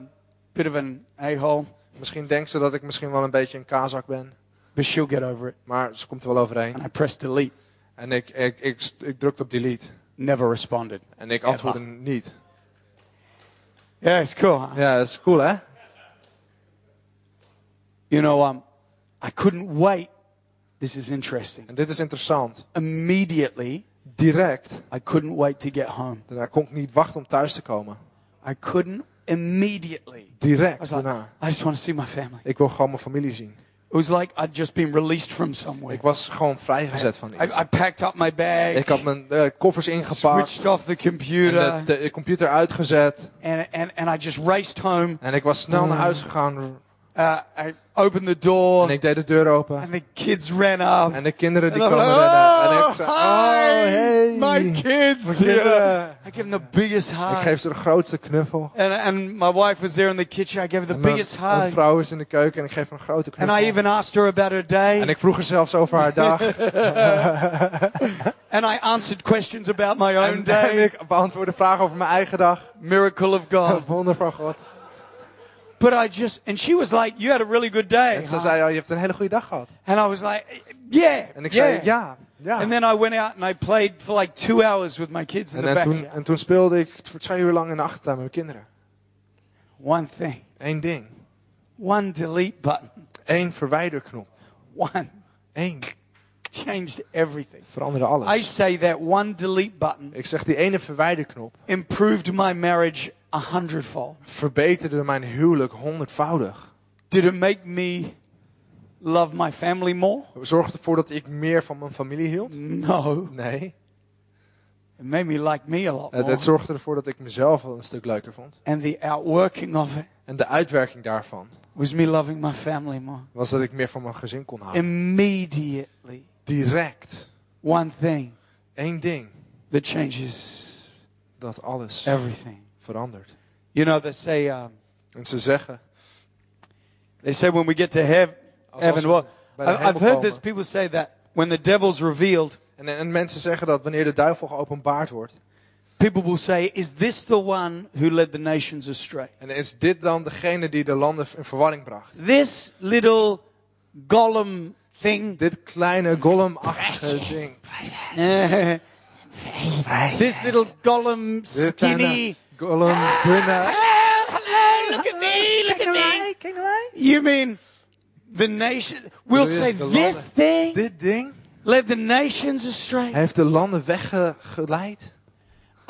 bit of an a-hole, Misschien denkt ze dat ik misschien wel een beetje een kazak ben. but she'll get over it. Maar ze komt er wel overheen. And I pressed delete. En ik, ik, ik, ik drukte op delete. Never responded. En ik antwoordde niet. Yeah, it's cool. Huh? Ja, is cool hè? You know, um, I couldn't wait. This is interesting. En dit is interessant. Immediately, Direct. I couldn't wait to get home. Daarna kon ik niet wachten om thuis te komen. I couldn't immediately. Direct was like, daarna. I just want to see my family. Ik wil gewoon mijn familie zien. It was like I'd just been released from somewhere. Ik was gewoon vrijgezet van I, iets. I packed up my bag, Ik had mijn eh, koffers ingepakt. switched off the En computer, de, de computer uitgezet. and, and, and I just raced home. En ik was snel naar huis gegaan. Uh, I opened the door, En ik deed de deur open. and the kids ran up. En de kinderen die And kwamen like, rennen. En oh, ik zei, hi, oh, hey. my kids. Mijn kinderen. I give them the biggest Ik hug. geef ze de grootste knuffel. And, and my wife was there in the kitchen. I gave her the mijn, biggest mijn hug. vrouw is in de keuken en ik geef haar een grote And knuffel. I even asked her about her day. En ik vroeg er zelfs over haar dag. And I answered questions about my own en, day. en ik beantwoordde vragen over mijn eigen dag. Miracle of God. Wonder van God. But I just, and she was like, You had a really good day. En ze huh?" zei, oh, je hebt een hele goede dag gehad. And I was like, Yeah. En ik yeah. zei, ja. Ja. And then I went out and I played for like two hours with my kids in En, the en, back. toen, en toen speelde ik voor twee uur lang in de achtertuin met mijn kinderen. One thing. Eén ding. One delete button. Eén verwijderknop. One. Eén. Changed everything. Veranderde alles. I say that one delete button Ik zeg, die ene verwijderknop improved my marriage a hundredfold. verbeterde mijn huwelijk honderdvoudig. Did it make me love my family more? Zorgde ervoor dat ik meer van mijn familie hield? No. Nee. It made me like me a lot Het, more. het zorgde ervoor dat ik mezelf wel een stuk leuker vond. And the outworking of it En de uitwerking daarvan was me loving my family more. was dat ik meer van mijn gezin kon houden. Immediately. Direct. One thing Eén ding that changes dat alles everything. Verandert. You know, they say, um, En ze zeggen, they say when we get to heav- als, als heaven, well, I've heard this. People say that when the devil's revealed, En, en mensen zeggen dat wanneer de duivel geopenbaard wordt. people will say, Is this the one who led the nations astray? En is dit dan degene die de landen in verwarring bracht? This little golem thing, Dit kleine golem-achtige ding. this little golem skinny. Kleine golem, dunne. hello, look at me, look at me. You mean the nation? We'll say this thing Dit ding led the nations astray. heeft de landen weggeleid.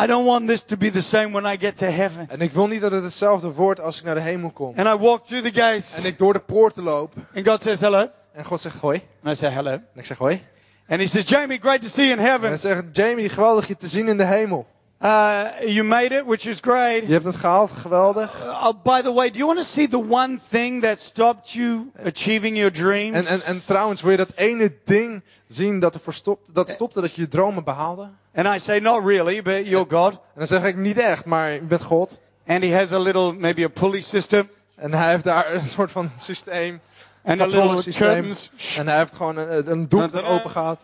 I don't want this to be the same when I get to heaven. En ik wil niet dat het hetzelfde wordt als ik naar de hemel kom. And I walk through the gates, En ik door de poorten loop. and God says hello, En God zegt hoi. and I say hello, En ik zeg hoi. and He says, Jamie, great to see you in En heaven. hij zegt Jamie, geweldig je te zien in de hemel. Uh, you made it, which is great. Je hebt het gehaald, geweldig. Uh, by the way, do you want to see the one thing that stopped you achieving your dreams? En, en, en trouwens, wil je dat ene ding zien dat, ervoor stopt, dat stopte dat je je dromen behaalde? and I say, not really, but you're God. En dan zeg ik niet echt, maar je bent God. And He has a little, maybe a pulley system, En hij heeft daar een soort van systeem. and a little curtains. En hij heeft gewoon een, een doek dat open gaat.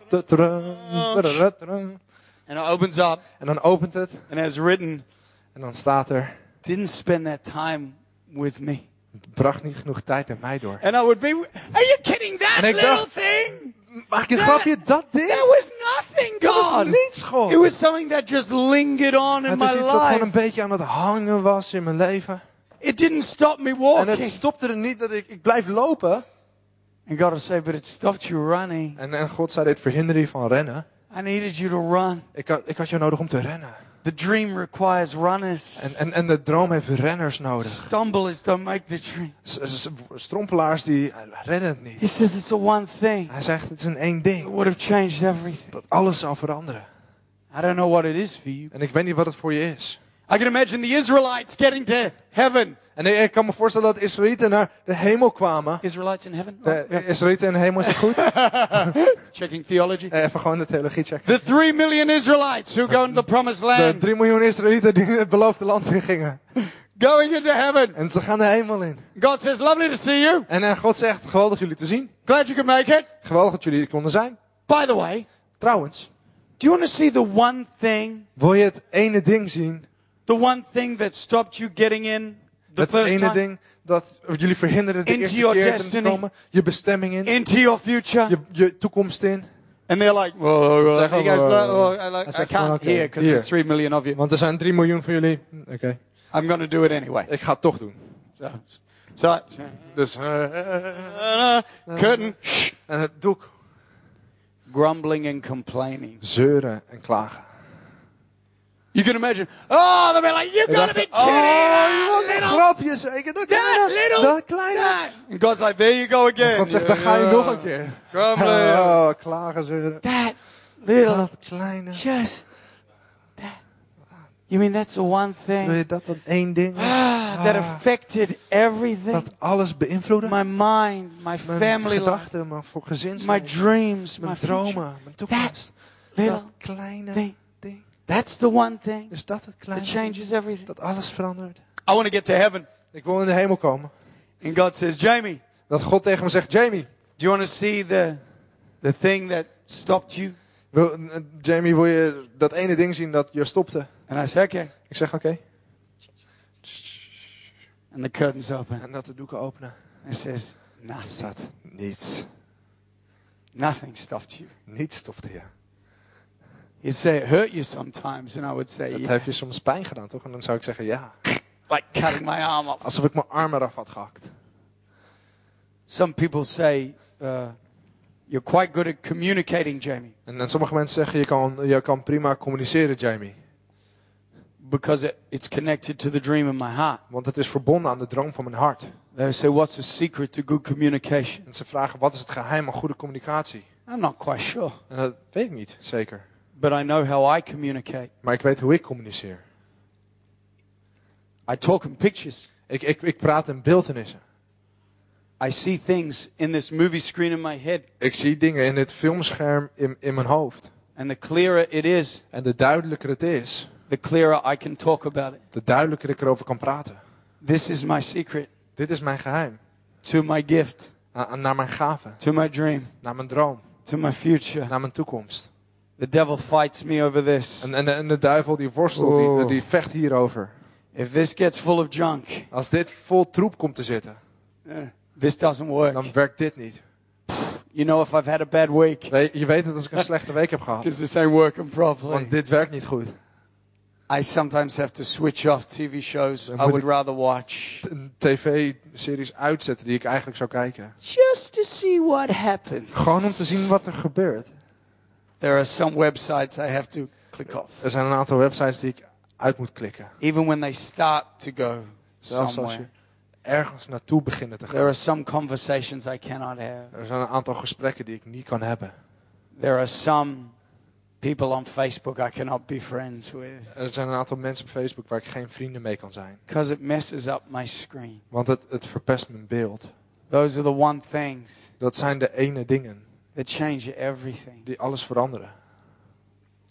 And it opens up, En dan opent het. and it's written, En dan staat er, didn't spend that time with me. bracht niet genoeg tijd met mij door. And I would be, are you kidding? That En little dacht- thing? Maak je grapje, dat ding? That was nothing, Dat was God. niets, God. It was something that just lingered on in Het my is iets dat gewoon een life. beetje aan het hangen was in mijn leven. It didn't stop me En walking. het stopte er niet dat ik, ik blijf lopen. And God say, but it stopped you running. En, en God zei, dit verhinderde je van rennen. I needed you to run. Ik had, ik had jou nodig om te rennen. The dream requires runners. En, en, en de droom heeft renners nodig. Stumblers don't make the dream. S- Strompelaars die redden het He niet. says it's the one thing Hij zegt, het is een één ding. would have changed everything. Dat alles zal veranderen. I don't know what it is for you. En ik weet niet wat het voor je is. I can imagine the Israelites getting to heaven. En ik, kan me voorstellen dat de Israëlieten naar de hemel kwamen. Israelites in heaven? De Oh, yeah. Israëlieten in de hemel is het goed? Checking theology. Eh, Even gewoon de theologie checken. The three million Israelites who go into the promised De land, 3 miljoen Israëlieten die het beloofde land in gingen. going into heaven. En ze gaan de hemel in. God says, lovely to see you. En eh, God zegt, geweldig jullie te zien. Glad you could make it. Geweldig dat jullie er konden zijn. By the way, Trouwens, do you want to see the one thing, wil je het ene ding zien? The one thing that stopped you getting in the Het first ene time ding dat jullie verhinderen de Into eerste your keer erin te destiny. komen. Je bestemming in. into your future? Je, je toekomst in. And they're like, well, Zeg he maar, goes, uh, "No, I, like, I can't oké, hear because there's three million of you. Want er zijn 3 miljoen van jullie. Oké, I'm going to do it anyway. ik ga het toch doen. So, so Dus, uh, curtain, en het doek. grumbling and complaining. Zeuren en klagen. You can imagine, oh, they'll be like, you got to dacht, be oh, kidding. je wilt een little, grapje zeker. Dat that little, Dat kleine. that. And God's like, there you go again. God zegt, dan ga je nog een keer. Grumbling. Oh, klagen, zeuren. That little, Dat kleine. just that. You mean that's the one thing je dat dan één ding? ah, that affected everything? Dat alles beïnvloeden? My mind, my Mijn family life, gedachten, mijn voor my dreams, my Mijn future. dromen, mijn toekomst. little Dat kleine thing. That's the one thing Is dat het that kleine ding? changes everything. Dat alles verandert? I want to get to heaven. Ik wil in de hemel komen. And God says, Jamie, Dat God tegen me zegt, Jamie, do you want to see the, the thing that stopped you? wil, Jamie, wil je dat ene ding zien dat je stopte? And I say, okay. Ik zeg, oké. And the curtains open. En dat de doeken openen. And it says, nothing. niets. Nothing stopped you. Niets stopte je. He'd say it hurt you sometimes, and I would say, Het yeah. heeft je soms pijn gedaan, toch? En dan zou ik zeggen, ja. like cutting my arm off. Alsof ik mijn arm eraf had gehakt. Some people say, uh, you're quite good at communicating, Jamie, En, en sommige mensen zeggen, je kan, je kan prima communiceren, Jamie. because it, it's connected to the dream in my heart. Want het is verbonden aan de droom van mijn hart. They say, what's the secret to good communication? En ze vragen, wat is het geheim aan goede communicatie? I'm not quite sure, En dat weet ik niet, zeker. But I know how I communicate. Maar ik weet hoe ik communiceer. I talk in pictures. Ik, ik, ik praat in beeldenissen. I see things in this movie screen in my head, Ik zie dingen in het filmscherm in, in mijn hoofd. and the clearer it is, En de duidelijker het is, the clearer I can talk about it. de duidelijker ik erover kan praten. This is my secret Dit is mijn geheim. to my gift, A- a- naar mijn gaven, to my dream, naar mijn droom, to my future. naar mijn toekomst. The devil fights me over this. En, en, en de duivel die worstelt, die, Oh. die vecht hierover. If this gets full of junk, Als dit vol troep komt te zitten, eh, this doesn't work. dan werkt dit niet. You know, if I've had a bad week, We- Je weet het als ik een slechte week heb gehad. because this ain't working properly. Want dit werkt niet goed. I sometimes have to switch off TV shows I would rather watch Een tv-series uitzetten die ik eigenlijk zou kijken. just to see what happens. Gewoon om te zien wat er gebeurt. There are some websites I have to click off, Er zijn een aantal websites die ik uit moet klikken. even when they start to go Zelfs als je somewhere. ergens naartoe beginnen te There gaan. are some conversations I cannot have. Er zijn een aantal gesprekken die ik niet kan hebben. There are some people on Facebook I cannot be friends with Er zijn een aantal mensen op Facebook waar ik geen vrienden mee kan zijn. because it messes up my screen. Want het, het verpest mijn beeld. Those are the one things Dat zijn de ene dingen that change everything. die alles veranderen.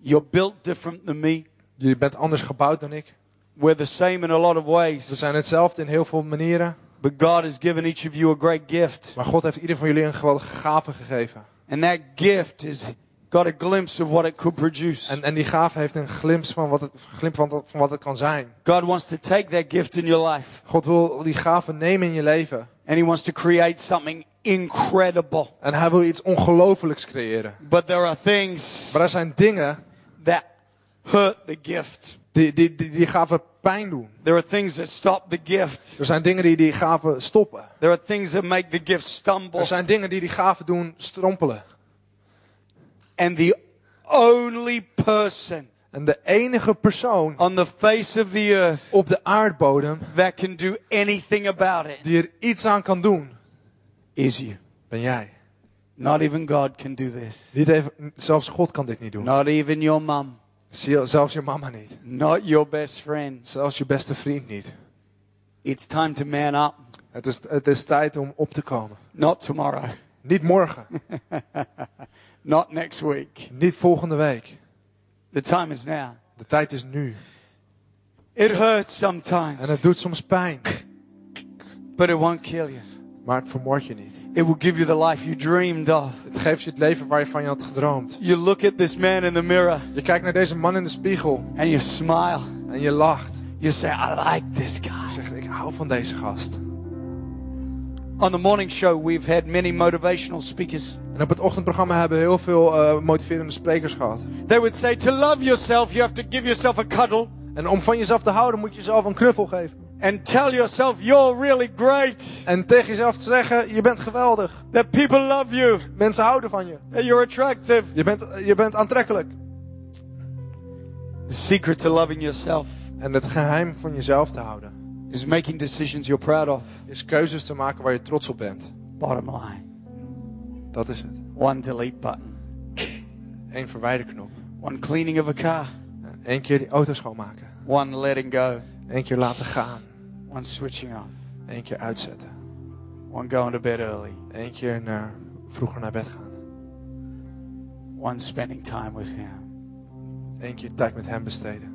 You're built different than me. Je bent anders gebouwd dan ik. We're the same in a lot of We ways. zijn hetzelfde in heel veel manieren. But God has given each of you a great gift. Maar God heeft ieder van jullie een geweldige gave gegeven. And that gift has got a glimpse of what it could produce. En, en die gave heeft een glimp van wat het, glimp van, van wat het kan zijn. God wants to take that gift in your life God wil die gave nemen in je leven. and He wants to create something incredible. En hij wil iets ongelofelijks creëren. But there are things Maar er zijn dingen that hurt the gift. die die, die, die gave pijn doen. There are things that stop the gift. Er zijn dingen die die gave stoppen. There are things that make the gift stumble. Er zijn dingen die die gave doen strompelen. And the only person En de enige persoon on the face of the earth op de aardbodem that can do anything about it die er iets aan kan doen, is you. ben jij. Not even God can do this. Niet even, zelfs God kan dit niet doen. Not even your mom. Zelfs je mama niet. Not your best friend. Zelfs je beste vriend niet. It's time to man up. Het is, het is tijd om op te komen. Not tomorrow. Niet morgen. Not next week. Niet volgende week. The time is now. De tijd is nu. It hurts sometimes, En het doet soms pijn. but it won't kill you. Maar het vermoordt je niet. It will give you the life you dreamed of. Het geeft je het leven waar je van je had gedroomd. You look at this man in the mirror Je kijkt naar deze man in de spiegel. and you smile. En je lacht. You say, I like this Je guy. zegt, ik hou van deze gast. On the morning show, we've had many motivational speakers. En op het ochtendprogramma hebben we heel veel eh, motiverende sprekers gehad. They would say, to love yourself, you have to give yourself a cuddle En om van jezelf te houden moet je jezelf een knuffel geven. And tell yourself you're really great, En tegen jezelf te zeggen, je bent geweldig. that people love you, Mensen houden van je. that you're attractive. Je bent, je bent aantrekkelijk. The secret to loving yourself En het geheim van jezelf te houden is making decisions you're proud of. is keuzes te maken waar je trots op bent. Bottom line. Dat is het. One delete button, Eén verwijderknop. one cleaning of a car, Eén keer die auto schoonmaken. one letting go, Eén keer laten gaan. one switching off, Eén keer uitzetten. one going to bed early, Eén keer naar, vroeger naar bed gaan. one spending time with Him. Eén keer tijd met hem besteden.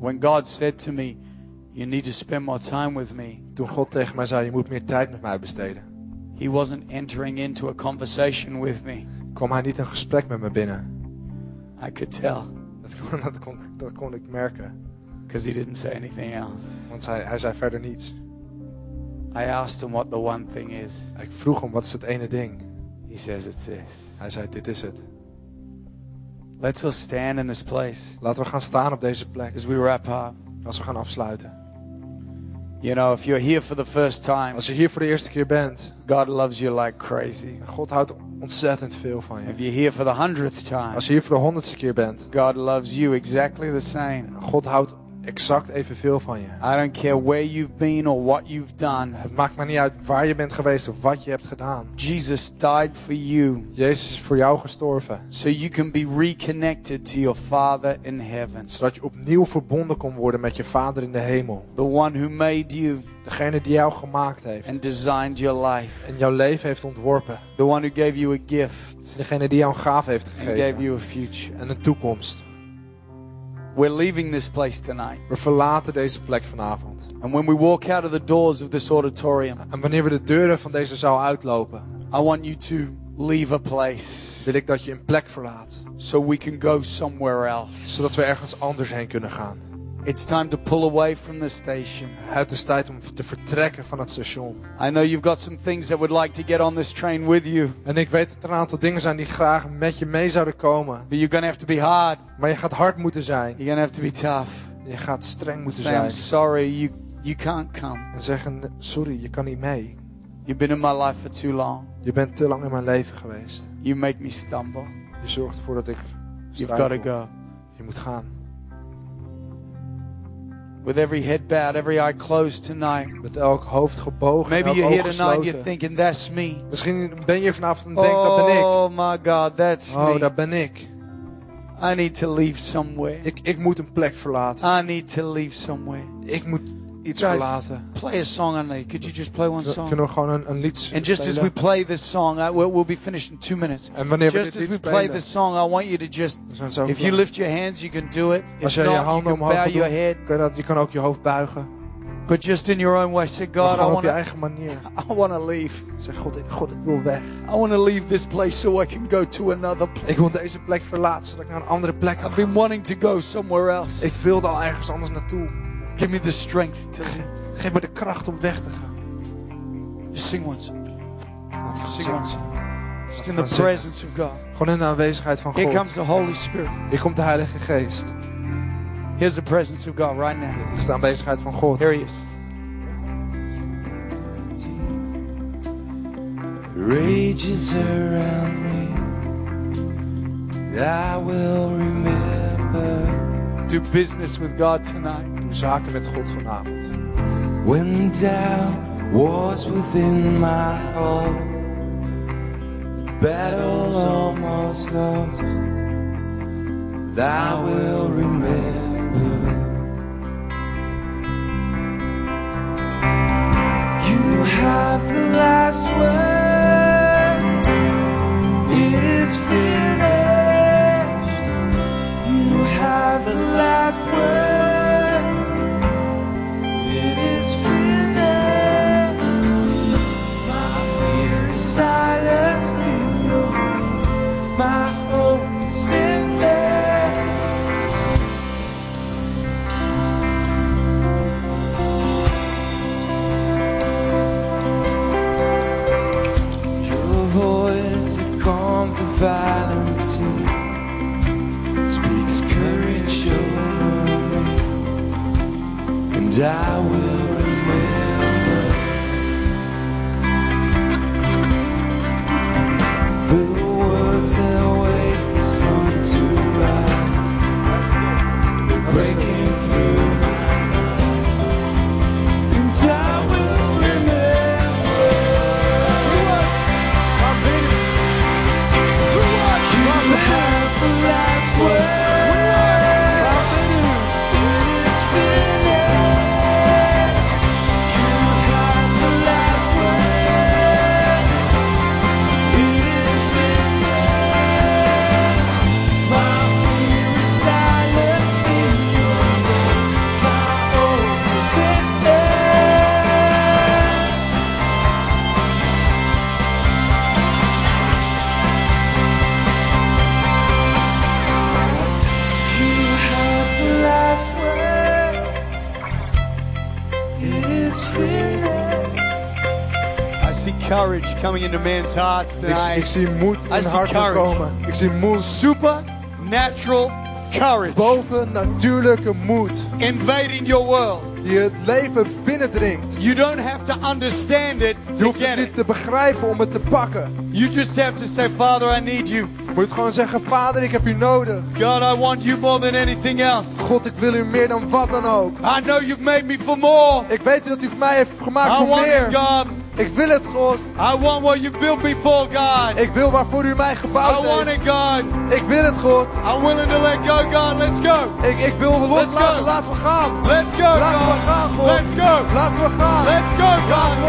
When God said to me, You need to spend more time with me, Toen God tegen mij zei, je moet meer tijd met mij besteden. He wasn't entering into a conversation with me. kwam hij niet een gesprek met me binnen. I could tell Dat kon, dat kon, dat kon ik merken. because He didn't say anything else. Want hij, hij zei verder niets. I asked Him what the one thing is. Ik vroeg hem, wat is het ene ding? He says it's this Hij zei, dit is het. Let's all stand in this place Laten we gaan staan op deze plek. as we wrap up. Als we gaan afsluiten. You know, if you're here for the first time, Als je hier voor de eerste keer bent. God loves you like crazy. God houdt ontzettend veel van If je. you're here for the hundredth time, Als je hier voor de honderdste keer bent. God loves you exactly the same. God houdt exact evenveel van je. I don't care where you've been or what you've done. Het maakt maar niet uit waar je bent geweest of wat je hebt gedaan. Jesus died for you Jezus is voor jou gestorven. so you can be reconnected to your Father in heaven, Zodat je opnieuw verbonden kon worden met je Vader in de hemel. the one who made you Degene die jou gemaakt heeft. and designed your life, En jouw leven heeft ontworpen. the one who gave you a gift Degene die jou een gave heeft and gave gegeven. you a future. En een toekomst. We're leaving this place tonight. We verlaten deze plek vanavond. And when we walk out of the doors of this auditorium, En wanneer we de deuren van deze zaal uitlopen. I want you to leave a place Wil ik dat je een plek verlaat. so we can go somewhere else. Zodat we ergens anders heen kunnen gaan. It's time to pull away from the station. Het is tijd om te vertrekken van het station. I know you've got some things that would like to get on this train with you, En ik weet dat er een aantal dingen zijn die graag met je mee zouden komen. but you're to have to be hard. Maar je gaat hard moeten zijn. You're to have to be tough. Je gaat streng moeten Say, I'm zijn. sorry, you, you can't come. En zeggen, sorry, je kan niet mee. You've been in my life for too long. Je bent te lang in mijn leven geweest. You make me stumble. Je zorgt ervoor dat ik You've got to struikel. go. Je moet gaan. With every head bowed, every eye closed tonight. Met elk hoofd gebogen. Maybe you're here tonight you're thinking, that's me. Misschien ben je vanavond en denkt, dat ben ik. Oh my God, that's Oh, me. dat ben ik. I need to leave somewhere. ik. Ik moet een plek verlaten. I need to leave somewhere. Ik moet iets Guys, verlaten. play a song on me. Could you just play one song? Kunnen we gewoon een, een lied And just as we play this song, I, we'll, we'll be finished in two minutes. En wanneer we Just dit as we play this song, I want you to just, we if you lift your hands, you can do it. If jij je not, you handen can omhoog bow your head. kan je, dat, je kan ook je hoofd buigen. But just in your own way, say, God, I want je to, eigen manier. I want to leave. Zeg, God ik, God, ik wil weg. I want to leave this place so I can go to another place. Ik wil deze plek verlaten, zodat ik naar een andere plek kan I've been wanting to go somewhere else. Ik wilde al ergens anders naartoe. Give me the strength. Geef me de kracht om weg te gaan. Just sing once. Sing once. Just in the presence of God. Gewoon in de aanwezigheid van Here God. comes the Holy Spirit. Hier komt de Heilige Geest. Here's the presence of God right now. Hier is de aanwezigheid van God. Here he is. rages around me. I will remember Do business with God tonight. Doe zaken met God vanavond. when doubt was within my heart. Battle almost lost. I will remember. You have the last word. It is finished. You have the last word. Fear is silenced. My hope is in there. Your voice that calms the violent sea speaks courage over me, and I will coming into men's hearts Ik, ik tonight. zie moed in harten courage. komen. Ik zie moed. Super supernatural courage bovennatuurlijke moed. invading your world. Die het leven binnendringt. You don't have to understand it Je to hoeft het niet te begrijpen om het te pakken. You just have to say, Father, I need you. Je moet gewoon zeggen, vader ik heb u nodig. God, I want you more than anything else. God ik wil u meer dan wat dan ook. I know you've made me for more. Ik weet dat u voor mij heeft gemaakt I voor want meer. God. Ik wil het God. I want what you built me for, God. Ik wil waarvoor u mij I gebouwd want heeft. it, God. Ik wil het God. I'm willing to let go, God. Let's go. Ik, ik wil loslaten. Laten we gaan. Let's go, Laten we gaan God. Let's go. Laten we gaan. Let's go, God.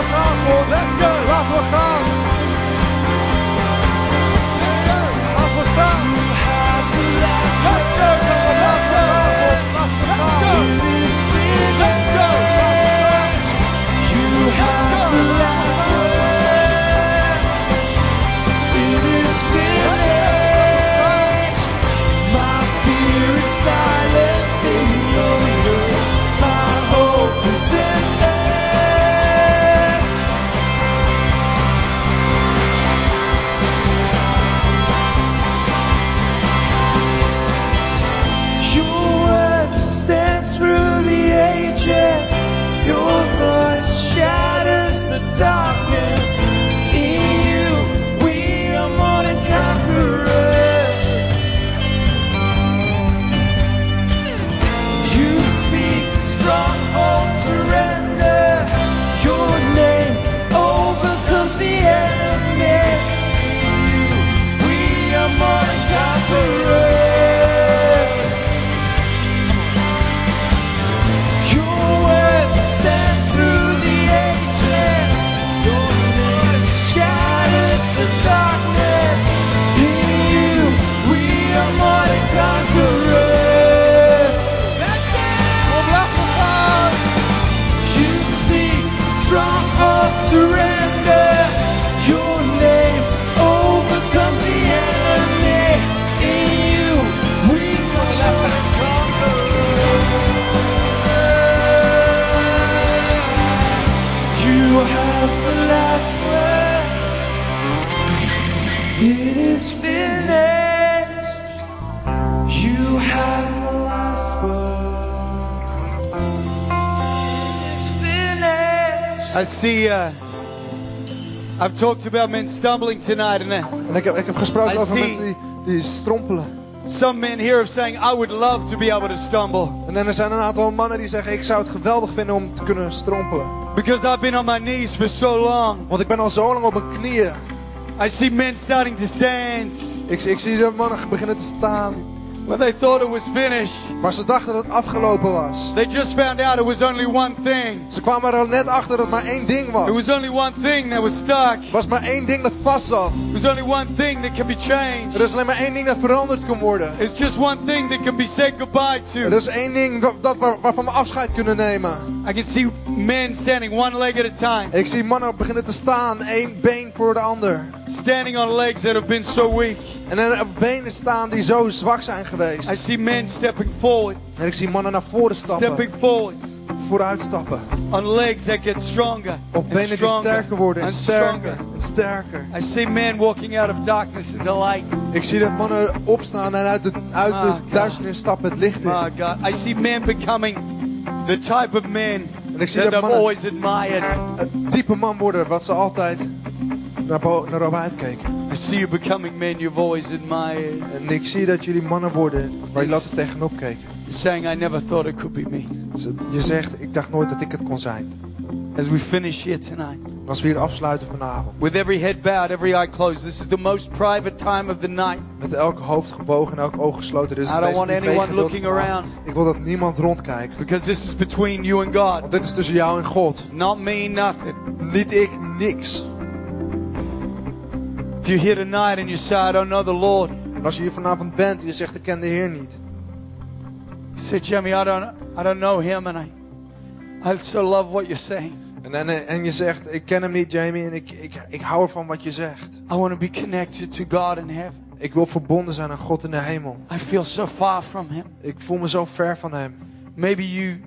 I see, uh, I've talked about men stumbling tonight, and uh, En ik heb, ik heb gesproken I over mensen die, die strompelen. some men here are saying, I would love to be able to stumble En dan er zijn een aantal mannen die zeggen, ik zou het geweldig vinden om te kunnen strompelen. because I've been on my knees for so long. Want ik ben al zo lang op mijn knieën. I see men starting to stand Ik, ik zie de mannen beginnen te staan. When they thought it was finished. Maar ze dachten dat het afgelopen was. They just found out it was only one thing. Ze kwamen er al net achter dat maar één ding It was. was only one thing that was stuck. Er was maar één ding dat vast zat. It was only one thing that can be Er changed. is alleen maar één ding dat veranderd kan worden. It's just one thing that can be said goodbye Er to. is één ding wa- dat, waar- waarvan we afscheid kunnen nemen. I can see men standing one leg at a time, Ik zie mannen beginnen te staan, één been voor de ander. standing on legs that have been so weak. En dan op benen staan die zo zwak zijn I geweest. see men stepping forward, En ik zie mannen naar voren stappen, stepping forward vooruit stappen. on legs that get stronger Op benen die sterker worden en sterker en sterker. I see men walking out of darkness into light. Ik zie dat mannen opstaan en uit de, uit Ah, de God. duisternis stappen het licht in. My God, I see men becoming the type of men En ik zie that dat I've mannen always admired. het diepe man worden wat ze altijd naar, naar uitkeken. I see you becoming men you've always admired. En ik zie dat jullie mannen worden waar jullie altijd tegenop keken. Saying, I never thought it could be me. Je zegt, ik dacht nooit dat ik het kon zijn. As we finish here tonight, Als we hier afsluiten vanavond. with every head bowed, every eye closed, this is the most private time of the night. Met elk hoofd gebogen en elk oog gesloten. Dit is I don't want anyone looking around. Ik wil dat niemand rondkijkt. Because this is between you and God. Want dit is tussen jou en God. Not me, nothing. Niet ik, niks. If you're here tonight and you say, I don't know the Lord, En als je hier vanavond bent en je zegt, ik ken de Heer niet. you say, Jimmy, I don't, I don't know him, and I, I so love what you're saying. En, en, en je zegt, ik ken hem niet, Jamie, en ik, ik, ik hou ervan wat je zegt. I want to be connected to God in heaven. Ik wil verbonden zijn aan God in de hemel. I feel so far from him. Ik voel me zo ver van hem. Maybe you,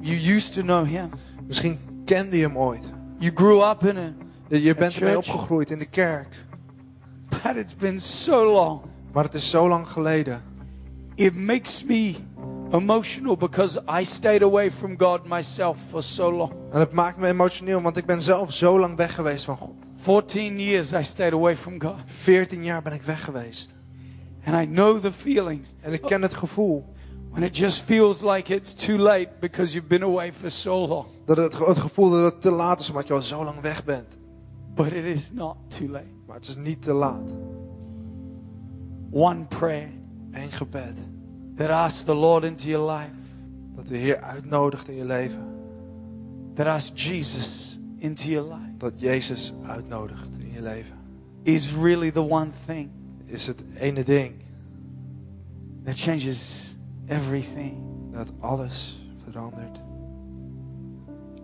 you used to know him. Misschien kende je hem ooit. You grew up in it, Je, bent ermee church. opgegroeid in de kerk. but it's been so long. Maar het is zo lang geleden. it makes me emotional because I stayed away from God myself for so long. En het maakt me emotioneel, want ik ben zelf zo lang weg geweest van God. 14 years I stayed away from God. 14 jaar ben ik weg geweest. And I know the feeling En ik ken het gevoel when it just feels like it's too late because you've been away for so long. dat het, het gevoel dat het te laat is omdat je al zo lang weg bent. But it is not too late. Maar het is niet te laat. One prayer Eén gebed that asks the Lord into your life, dat de Heer uitnodigt in je leven. that asks Jesus into your life, Dat Jezus uitnodigt in je leven. is really the one thing Is het ene ding that changes everything. dat alles verandert.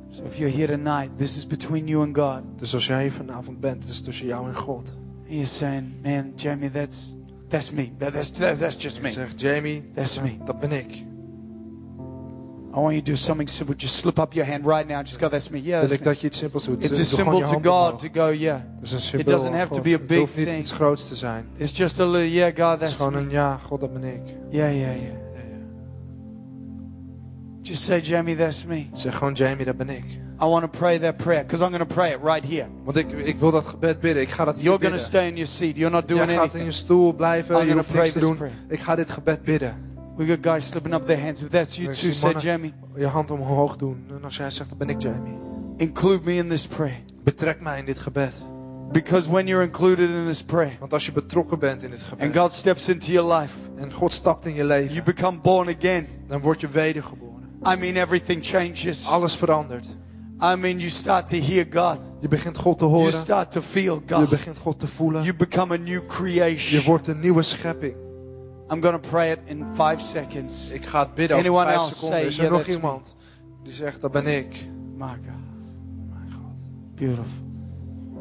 So if you're here tonight, this is between you and God. Dus als jij hier vanavond bent, het is tussen jou en God. And you're saying, man, Jamie, that's that's me. That, that's, that's that's just me. zegt, Jamie, That's me. dat ben ik. I want you to do something simple. Just slip up your hand right now. Just go, that's me. Yeah, Wil that's ik me. dat je iets simpels doet. It's Doe a gewoon symbol je to hand God omhoog. to go, yeah. Het is een symbool doesn't have to be a Het big hoeft niet thing. iets groots te zijn. It's just a little, yeah, God, Het is that's gewoon me. een ja, God, dat ben ik. Yeah, yeah, yeah. Just say, Jamie, that's me. Zeg gewoon, Jamie, dat ben ik. I want to pray that prayer because I'm going to pray it right here. Want ik, ik wil dat gebed bidden. Ik ga dat hier You're going to stay in your seat. You're not doing Jij gaat in je anything. stoel blijven. I'm Je hoeft niks te doen. prayer. Ik ga dit gebed bidden. We got guys slipping up their hands. If that's you too, say, Jamie, je hand omhoog doen. En als jij zegt, dat ben ik Jamie. include me in this prayer. Betrek mij in dit gebed. Because when you're included in this prayer Want als je betrokken bent in dit gebed. and God steps into your life, en God stapt in je leven. you become born again. Dan word je wedergeboren. I mean, everything changes. Alles verandert. I mean, you start to hear God. Je begint God te You horen. start to feel Je God. begint God te voelen. You become a new Je creation. wordt een nieuwe schepping. I'm to pray it in five seconds. Ik ga het bidden over Anyone vijf else seconden. say, Is er yeah, nog iemand die zegt, dat ben ik? My God. Mijn God, Beautiful.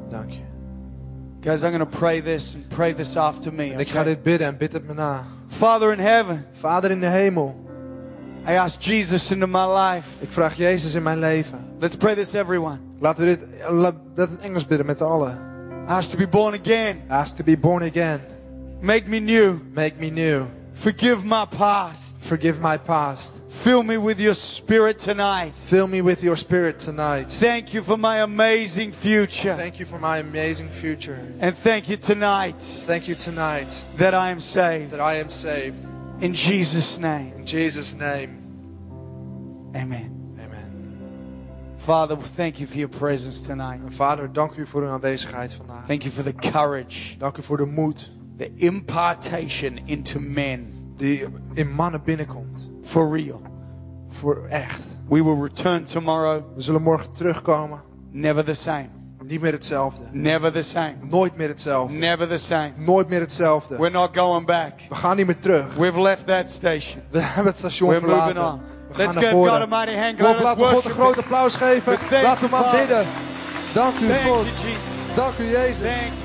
dank je. Guys, I'm to pray this and pray this after me. En ik ga okay? dit bidden en bid het me na. Father in heaven, Vader in de hemel, I ask Jesus into my life. ik vraag Jezus in mijn leven. Let's pray this, everyone. Laten we dit, laat het Engels bidden met z'n allen. Ask to be born again. Ask to be born again. Make me new. Make me new. Forgive my past. Forgive my past. Fill me with your spirit tonight. Fill me with your spirit tonight. Thank you for my amazing future. Thank you for my amazing future. And thank you tonight Thank you tonight that I am saved. that I am saved. In Jesus' name. In Jesus' name. Amen. Amen. Father, thank you for your presence tonight. En vader, dank u voor uw aanwezigheid vandaag. Thank you for the courage, Dank u voor de moed the impartation into men. die in mannen binnenkomt. For real. Voor echt. We will return tomorrow, We zullen morgen terugkomen. never the same. Niet meer hetzelfde. Never the same. Nooit meer hetzelfde. Never the same. Nooit meer hetzelfde. We're not going back. We gaan niet meer terug. We've left that station. We hebben het station We're moving verlaten. on. We Let's gaan naar give God a mighty hand. Let laten we God een groot applaus geven. Laten we maar bidden. Dank u, Thank God. you. Dank u, Jezus. Thank.